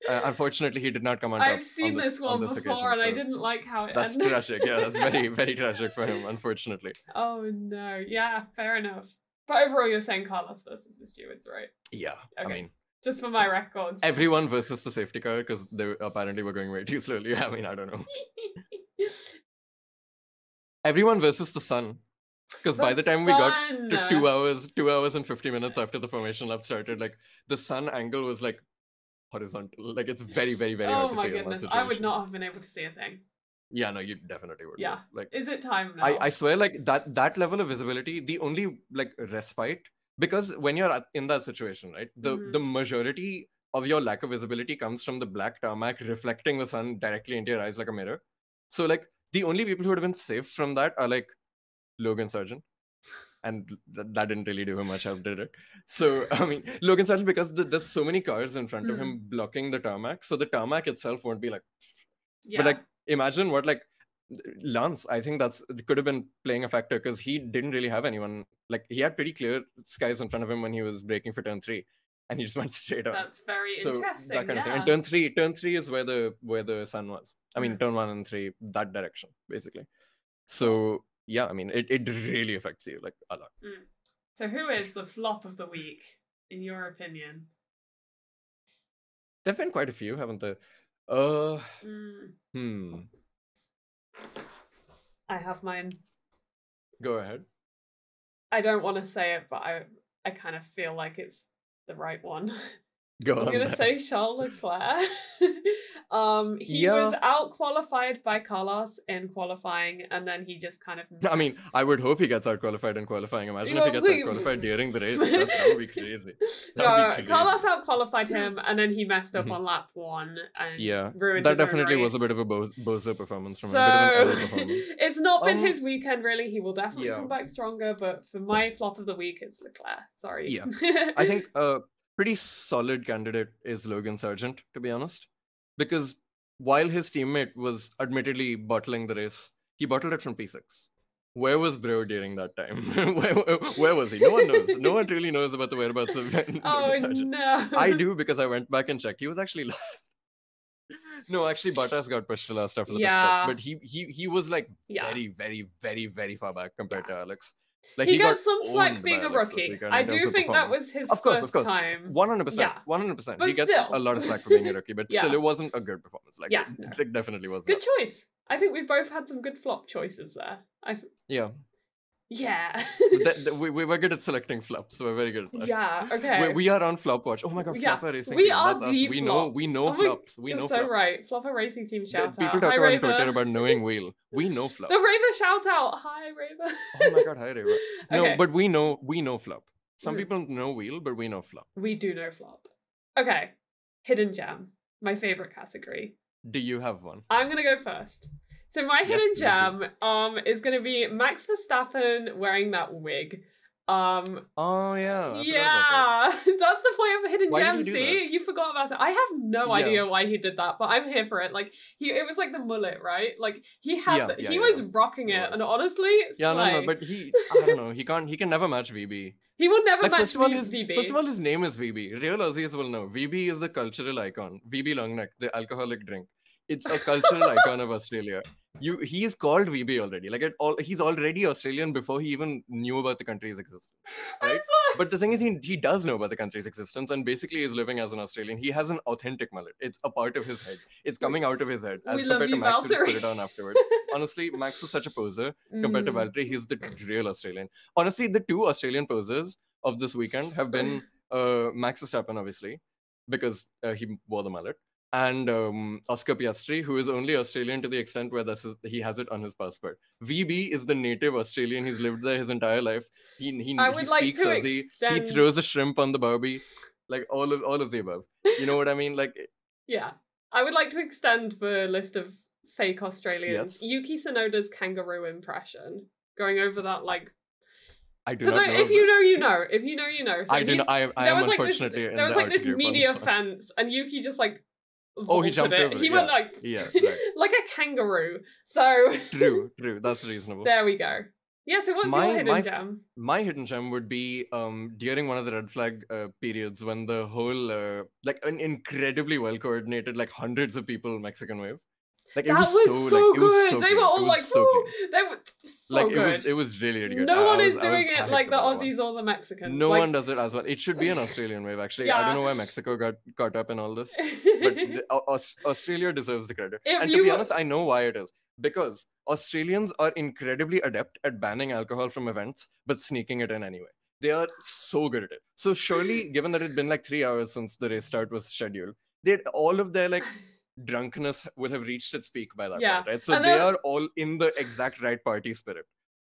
Speaker 2: uh, unfortunately, he did not come on
Speaker 1: I've seen
Speaker 2: on
Speaker 1: this, this
Speaker 2: one
Speaker 1: before,
Speaker 2: occasion,
Speaker 1: and
Speaker 2: so
Speaker 1: I didn't like how it. Ended.
Speaker 2: That's
Speaker 1: ended.
Speaker 2: tragic. Yeah, that's very (laughs) very tragic for him. Unfortunately.
Speaker 1: Oh no! Yeah, fair enough. But overall, you're saying Carlos versus the stewards, right?
Speaker 2: Yeah. Okay. I mean,
Speaker 1: just for my records.
Speaker 2: Everyone versus the safety car because they apparently were going way too slowly. (laughs) I mean, I don't know. (laughs) everyone versus the sun because by the time sun. we got to two hours two hours and 50 minutes after the formation lap started like the sun angle was like horizontal like it's very very very
Speaker 1: oh my goodness i would not have been able to see a thing
Speaker 2: yeah no you definitely would
Speaker 1: yeah
Speaker 2: have. like
Speaker 1: is it time now
Speaker 2: I, I swear like that that level of visibility the only like respite because when you're in that situation right the mm-hmm. the majority of your lack of visibility comes from the black tarmac reflecting the sun directly into your eyes like a mirror so like the only people who would have been safe from that are like Logan Sargeant. And th- that didn't really do him much help, did it? So, (laughs) I mean, Logan Sargeant, because the, there's so many cars in front mm. of him hmm. blocking the tarmac. So the tarmac itself won't be like. (sniffs) Yeah. But like, imagine what like Lance, I think that's could have been playing a factor because he didn't really have anyone. Like he had pretty clear skies in front of him when he was braking for turn three, and he just went straight on.
Speaker 1: That's very so interesting. That kind
Speaker 2: yeah.
Speaker 1: of thing.
Speaker 2: And turn three, turn three is where the where the sun was. I mean, mm. turn one and three, that direction basically. So yeah, I mean, it, it really affects you like a lot.
Speaker 1: Mm. So, who is the flop of the week, in your opinion?
Speaker 2: There've been quite a few, haven't there? Uh,
Speaker 1: mm.
Speaker 2: hmm.
Speaker 1: I have mine.
Speaker 2: Go ahead.
Speaker 1: I don't want to say it, but I I kind of feel like it's the right one. (laughs)
Speaker 2: Go
Speaker 1: I'm
Speaker 2: on.
Speaker 1: gonna say Charles Leclerc. (laughs) um, he yeah. was out qualified by Carlos in qualifying, and then he just kind of.
Speaker 2: Missed. I mean, I would hope he gets out qualified in qualifying. Imagine if he gets out qualified during the race. (laughs) That, that would be crazy. (laughs) That
Speaker 1: no, crazy. Carlos out qualified him, and then he messed up mm-hmm. on lap one and
Speaker 2: yeah,
Speaker 1: ruined.
Speaker 2: That definitely was a bit of a bo- bozo performance from
Speaker 1: so,
Speaker 2: him.
Speaker 1: it's not been um, his weekend really. He will definitely yeah. come back stronger. But for my flop of the week, it's Leclerc. Sorry.
Speaker 2: Yeah, I think. Uh, pretty solid candidate is Logan Sargeant, to be honest. Because while his teammate was admittedly bottling the race, he bottled it from P6. Where was Bro during that time? (laughs) where, where, where, was he? No one knows. No one really knows about the whereabouts of (laughs) Logan
Speaker 1: oh,
Speaker 2: Sargeant.
Speaker 1: No.
Speaker 2: I do because I went back and checked. He was actually (laughs) last. no, actually, Bottas got pushed to last after the yeah. pit stops, but he he he was like yeah. very, very, very, very far back compared yeah. to Alex. Like
Speaker 1: he,
Speaker 2: got
Speaker 1: gets some slack being a rookie. I do think that was his
Speaker 2: Of course,
Speaker 1: first
Speaker 2: of course,
Speaker 1: time.
Speaker 2: one hundred percent,
Speaker 1: Yeah.
Speaker 2: one hundred percent.
Speaker 1: But
Speaker 2: He gets
Speaker 1: still.
Speaker 2: a lot of slack for being a rookie, but (laughs) still, it wasn't a good performance. Like,
Speaker 1: Yeah,
Speaker 2: it, it definitely wasn't.
Speaker 1: Good choice. I think we've both had some good flop choices there. I
Speaker 2: Yeah,
Speaker 1: yeah.
Speaker 2: That- that- (laughs) we, we were good at selecting flops. So we're very good at that.
Speaker 1: yeah. Okay.
Speaker 2: We, we are on flop watch. Oh my god,
Speaker 1: Yeah,
Speaker 2: flopper racing
Speaker 1: we
Speaker 2: team.
Speaker 1: are
Speaker 2: That's us.
Speaker 1: the
Speaker 2: We know,
Speaker 1: flops.
Speaker 2: we know
Speaker 1: Oh
Speaker 2: flops. We
Speaker 1: You're
Speaker 2: know
Speaker 1: so
Speaker 2: flops.
Speaker 1: right. Flopper Racing Team
Speaker 2: The
Speaker 1: shout
Speaker 2: People
Speaker 1: out.
Speaker 2: talk
Speaker 1: Hi,
Speaker 2: on
Speaker 1: Raver.
Speaker 2: Twitter about knowing (laughs) wheel. We know flop.
Speaker 1: The Raver shout out. Hi, Raver.
Speaker 2: Oh my god, hi Reva. (laughs) No,
Speaker 1: Okay.
Speaker 2: but we know we know flop. Some
Speaker 1: Mm.
Speaker 2: people know wheel, but we know flop.
Speaker 1: We do know flop. Okay. Hidden gem. My favorite category.
Speaker 2: Do you have one?
Speaker 1: I'm gonna go first. So my
Speaker 2: Yes,
Speaker 1: hidden gem um is gonna be Max Verstappen wearing that wig. Um
Speaker 2: Oh yeah. Forgot that.
Speaker 1: yeah, (laughs) that's the point of a hidden
Speaker 2: Why
Speaker 1: gem. See, you forgot about it. I have no
Speaker 2: Yeah.
Speaker 1: idea why he did that, but I'm here for it. Like he, it was like the mullet, right? Like he had,
Speaker 2: Yeah,
Speaker 1: the-
Speaker 2: yeah,
Speaker 1: he
Speaker 2: yeah,
Speaker 1: was rocking
Speaker 2: It
Speaker 1: it, and
Speaker 2: was.
Speaker 1: honestly,
Speaker 2: Yeah, no, no, but he, I don't know, he can't, he can never match VB. (laughs)
Speaker 1: he will never
Speaker 2: Like
Speaker 1: match
Speaker 2: first of all, his
Speaker 1: VB.
Speaker 2: first of all, his name is VB. Real Aussies will know. VB is a cultural icon. VB Longneck, the alcoholic drink. It's a cultural icon of Australia. You, he is called VB already. Like it all, he's already Australian before he even knew about the country's existence. Right? But the thing is, he, he does know about the country's existence and basically is living as an Australian. He has an authentic mullet. It's a part of his head. It's coming out of his head as
Speaker 1: We love
Speaker 2: compared to Max who put it on afterwards. (laughs) Honestly, Max is such a poser compared to
Speaker 1: Mm.
Speaker 2: Valtteri. He's the real Australian. Honestly, the two Australian posers of this weekend have been (laughs) uh, Max Verstappen, obviously, because uh, he wore the mullet, and um, Oscar Piastri, who is only Australian to the extent where this is, he has it on his passport. VB is the native Australian. He's lived there his entire life. He he,
Speaker 1: I
Speaker 2: he
Speaker 1: would like
Speaker 2: speaks
Speaker 1: to
Speaker 2: Aussie.
Speaker 1: extend-
Speaker 2: He throws a shrimp on the barbie, like all of all of the above. You know what I mean? Like
Speaker 1: Yeah. I would like to extend the list of fake Australians.
Speaker 2: Yes.
Speaker 1: Yuki Tsunoda's kangaroo impression. Going over that, like.
Speaker 2: I do
Speaker 1: So
Speaker 2: not know.
Speaker 1: if you
Speaker 2: this.
Speaker 1: know, you know. If you know, you know. So
Speaker 2: I do. Not, I, I am
Speaker 1: like this,
Speaker 2: unfortunately in
Speaker 1: there was like this media fence, and Yuki just like.
Speaker 2: Oh, he jumped
Speaker 1: it.
Speaker 2: over
Speaker 1: He went like. (laughs)
Speaker 2: Yeah, (laughs) right.
Speaker 1: like a kangaroo. So. (laughs)
Speaker 2: True, true. That's reasonable.
Speaker 1: there we go. Yeah. So what's
Speaker 2: My-
Speaker 1: your hidden
Speaker 2: my
Speaker 1: gem?
Speaker 2: my hidden gem would be um during one of the red flag uh, periods when the whole uh, like an incredibly well coordinated like hundreds of people Mexican wave like it
Speaker 1: that
Speaker 2: was,
Speaker 1: was,
Speaker 2: so,
Speaker 1: so,
Speaker 2: like, it was
Speaker 1: good.
Speaker 2: so
Speaker 1: they were all like,
Speaker 2: so
Speaker 1: they were so
Speaker 2: like
Speaker 1: good.
Speaker 2: it was it was really really good.
Speaker 1: no
Speaker 2: I- I
Speaker 1: one
Speaker 2: was-
Speaker 1: is doing it like the
Speaker 2: that one.
Speaker 1: Aussies or the Mexicans.
Speaker 2: No
Speaker 1: like,
Speaker 2: one does it as well. It should be an Australian wave actually. I don't know (laughs) why Mexico got caught up in all this, but (laughs) the, Aus- Australia deserves the credit.
Speaker 1: If
Speaker 2: and to be
Speaker 1: were-
Speaker 2: honest, I know why it is because Australians are incredibly adept at banning alcohol from events, but sneaking it in anyway. They are so good at it. So surely, given that it'd been like three hours since the race start was scheduled, they all of their like drunkenness will have reached its peak by that
Speaker 1: Yeah.
Speaker 2: point, right? So they are all in the exact right party spirit.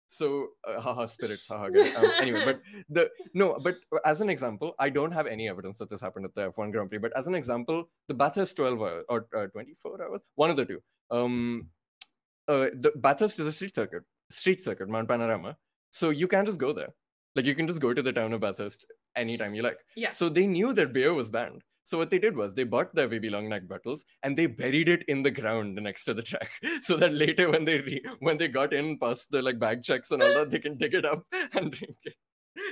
Speaker 2: So, uh, haha, spirits, (laughs) haha. Um, anyway, but the no, but as an example, I don't have any evidence that this happened at the F1 Grand Prix. But as an example, the Bathurst 12 hours or uh, 24 hours, one of the two. Um, uh, the Bathurst is a street circuit, street circuit, Mount Panorama. So you can just go there. Like you can just go to the town of Bathurst anytime you like.
Speaker 1: yeah.
Speaker 2: So they knew that beer was banned. So what they did was they bought their baby long neck bottles and they buried it in the ground next to the track, (laughs) so that later when they re- when they got in past the like bag checks and all that, they can dig it up (laughs) and drink it.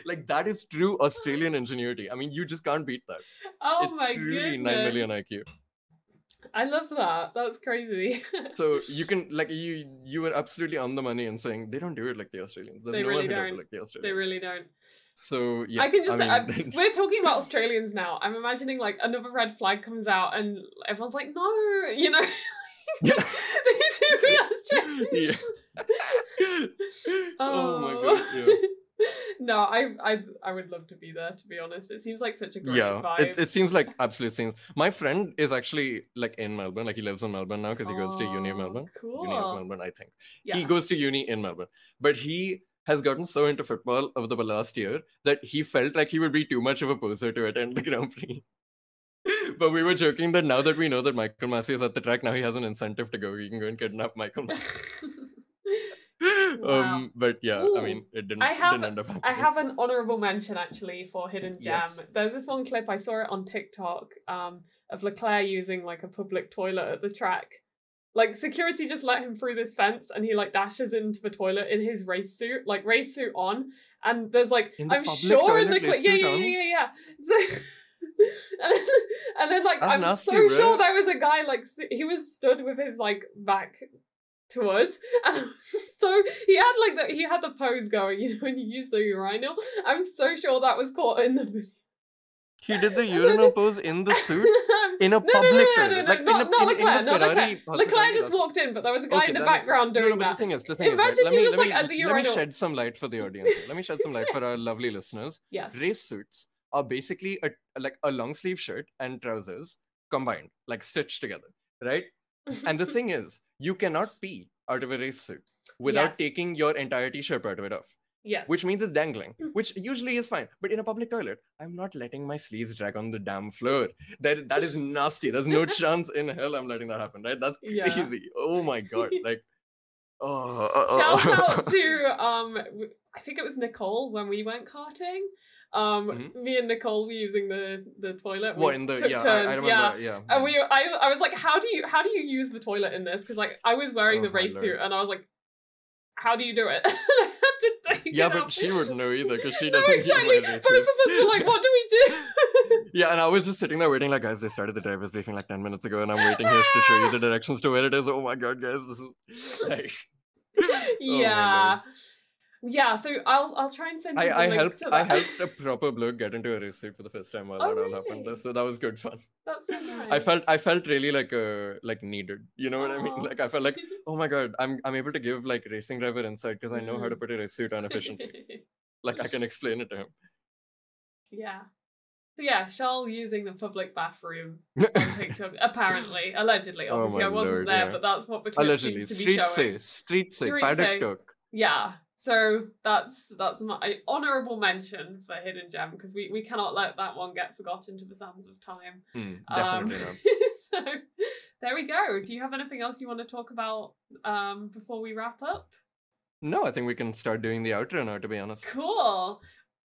Speaker 2: Like that is true Australian ingenuity. I mean, you just can't beat that.
Speaker 1: Oh
Speaker 2: it's
Speaker 1: my
Speaker 2: truly
Speaker 1: goodness.
Speaker 2: nine million IQ.
Speaker 1: I love that. That's crazy. (laughs)
Speaker 2: So you can like you you were absolutely on the money in saying they don't do it like the Australians. There's
Speaker 1: They
Speaker 2: no
Speaker 1: really
Speaker 2: one who
Speaker 1: don't.
Speaker 2: it like the Australians.
Speaker 1: they really don't.
Speaker 2: So yeah,
Speaker 1: I can just. I
Speaker 2: mean,
Speaker 1: we're (laughs) talking about Australians now. I'm imagining like another red flag comes out and everyone's like, no, you know. (laughs) (laughs)
Speaker 2: Yeah.
Speaker 1: they do be Australian.
Speaker 2: oh my god. Yeah.
Speaker 1: no, I, I I would love to be there. To be honest, it seems like such a great
Speaker 2: yeah
Speaker 1: vibe.
Speaker 2: it, it seems like absolute scenes my friend is actually like in melbourne like he lives in melbourne now because he goes to uni of
Speaker 1: Oh,
Speaker 2: melbourne
Speaker 1: Cool.
Speaker 2: uni of melbourne i think
Speaker 1: yeah.
Speaker 2: he goes to uni in melbourne but he has gotten so into football over the last year that he felt like he would be too much of a poser to attend the grand prix (laughs) but we were joking that now that we know that michael masi is at the track now he has an incentive to go he can go and kidnap michael masi (laughs)
Speaker 1: Wow.
Speaker 2: um but yeah i mean it didn't,
Speaker 1: I have-
Speaker 2: didn't end up happening.
Speaker 1: I have an honorable mention actually for Hidden Gem.
Speaker 2: Yes.
Speaker 1: There's this one clip I saw it on TikTok um, of Leclerc using like a public toilet at the track. Like security just let him through this fence and he like dashes into the toilet in his race suit, like race suit on. And there's like
Speaker 2: the
Speaker 1: I'm sure in the clip, yeah, yeah, yeah, yeah, (laughs) yeah. So. and, (laughs) then, and then like
Speaker 2: That's
Speaker 1: I'm
Speaker 2: nasty,
Speaker 1: so
Speaker 2: bro.
Speaker 1: sure there was a guy like he was stood with his like back to us. (laughs) And so he had like the he had the pose going, you know, when you use the urinal. I'm so sure that was caught in the video.
Speaker 2: He did the (laughs) urinal pose in the (laughs) suit in a
Speaker 1: no, no,
Speaker 2: public
Speaker 1: no, no,
Speaker 2: toilet,
Speaker 1: no, no,
Speaker 2: like in
Speaker 1: not,
Speaker 2: a-
Speaker 1: not
Speaker 2: in- in
Speaker 1: Leclerc,
Speaker 2: the
Speaker 1: not Leclerc.
Speaker 2: Ferrari
Speaker 1: Leclerc just walked in, but there was a guy
Speaker 2: Okay,
Speaker 1: in the background
Speaker 2: No,
Speaker 1: doing
Speaker 2: no, but
Speaker 1: that.
Speaker 2: the thing is, the thing is, right,
Speaker 1: Imagine
Speaker 2: let me, let
Speaker 1: like,
Speaker 2: me,
Speaker 1: at the
Speaker 2: let me shed some light for the audience. Let me shed some light for our (laughs) lovely listeners.
Speaker 1: Yes.
Speaker 2: Race suits are basically a like a long sleeve shirt and trousers combined, like stitched together, right? And the thing is, you cannot pee out of a race suit without
Speaker 1: Yes.
Speaker 2: taking your entire t-shirt part of it off,
Speaker 1: yes.
Speaker 2: which means it's dangling,
Speaker 1: Mm.
Speaker 2: which usually is fine. But in a public toilet, I'm not letting my sleeves drag on the damn floor. That that is (laughs) nasty. There's no chance in hell I'm letting that happen, right? That's
Speaker 1: Yeah.
Speaker 2: crazy. Oh my god, (laughs) like. Oh,
Speaker 1: Shout
Speaker 2: uh,
Speaker 1: out to um I think it was Nicole when we went karting. Um
Speaker 2: Mhm.
Speaker 1: me and Nicole were using the the toilet. We
Speaker 2: what in the
Speaker 1: took
Speaker 2: yeah, I-
Speaker 1: turns,
Speaker 2: I, remember
Speaker 1: yeah.
Speaker 2: yeah.
Speaker 1: And we I I was like, how do you how do you use the toilet in this? Because like I was wearing
Speaker 2: Oh
Speaker 1: the race suit and I was like, how do you do it? (laughs) I had to take
Speaker 2: yeah, but
Speaker 1: off.
Speaker 2: she wouldn't know either because she (laughs) doesn't know exactly.
Speaker 1: Both of us were like, (laughs) what do we do?
Speaker 2: Yeah, and I was just sitting there waiting, like, guys, they started the driver's briefing like 10 minutes ago, and I'm waiting here to show you the directions to where it is. Oh my god, guys, this is like. Oh
Speaker 1: yeah. so I'll I'll try and send you
Speaker 2: I, I
Speaker 1: link
Speaker 2: helped
Speaker 1: to
Speaker 2: I helped a proper bloke get into a race suit for the first time while
Speaker 1: Oh,
Speaker 2: that all happened.
Speaker 1: really?
Speaker 2: So that was good fun.
Speaker 1: That's so nice. (laughs)
Speaker 2: I felt I felt really like uh like needed. You know what I mean? Like I felt like, (laughs) oh my god, I'm I'm able to give like racing driver insight because I know how to
Speaker 1: Mm.
Speaker 2: put a race suit on efficiently. (laughs) like I can explain it to him.
Speaker 1: yeah. So yeah, Charles using the public bathroom on TikTok. Apparently, allegedly.
Speaker 2: Oh
Speaker 1: Obviously,
Speaker 2: my
Speaker 1: I wasn't
Speaker 2: lord,
Speaker 1: there,
Speaker 2: yeah.
Speaker 1: but that's what the clip
Speaker 2: Allegedly,
Speaker 1: seems to be
Speaker 2: street
Speaker 1: showing.
Speaker 2: say, street say,
Speaker 1: Street
Speaker 2: paddock
Speaker 1: say. Yeah. So that's that's my honourable mention for Hidden Gem because we, we cannot let that one get forgotten to the sands of time. Um,
Speaker 2: definitely not. (laughs)
Speaker 1: so there we go. Do you have anything else you want to talk about um, before we wrap up?
Speaker 2: No, I think we can start doing the outro now. To be honest.
Speaker 1: Cool.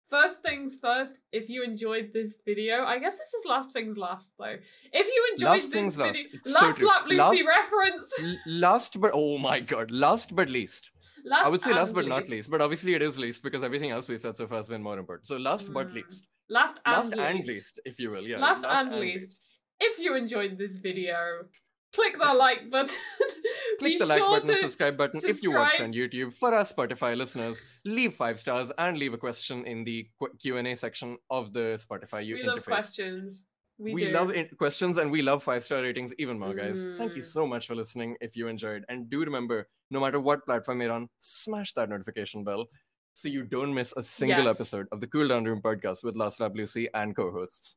Speaker 1: First things first, if you enjoyed this video, I guess this is last things last though. If you enjoyed
Speaker 2: Last
Speaker 1: this
Speaker 2: last.
Speaker 1: video,
Speaker 2: so
Speaker 1: last
Speaker 2: true.
Speaker 1: lap Lucy
Speaker 2: Last-
Speaker 1: reference.
Speaker 2: L- last but oh my god, last but least.
Speaker 1: Last
Speaker 2: I would say last
Speaker 1: and
Speaker 2: but not least, but obviously it is least because everything else we've said so far has been more important. So last but
Speaker 1: Mm.
Speaker 2: least,
Speaker 1: Last and
Speaker 2: last
Speaker 1: least.
Speaker 2: and least, if you will, yeah.
Speaker 1: Last and least. If you enjoyed this video, click the like button. (laughs)
Speaker 2: Click the like
Speaker 1: sure
Speaker 2: button and
Speaker 1: to
Speaker 2: subscribe button if you watched on. YouTube. For our Spotify listeners, leave five stars and leave a question in the Q and A section of the Spotify you
Speaker 1: we
Speaker 2: interface.
Speaker 1: love questions. We,
Speaker 2: We, love questions and we love five star ratings even more, guys. Thank you
Speaker 1: Mm.
Speaker 2: so much for listening. If you enjoyed, and do remember, no matter what platform you're on, smash that notification bell so you don't miss a single
Speaker 1: Yes.
Speaker 2: episode of the Cooldown Room podcast with Last Lap Lucy and co-hosts.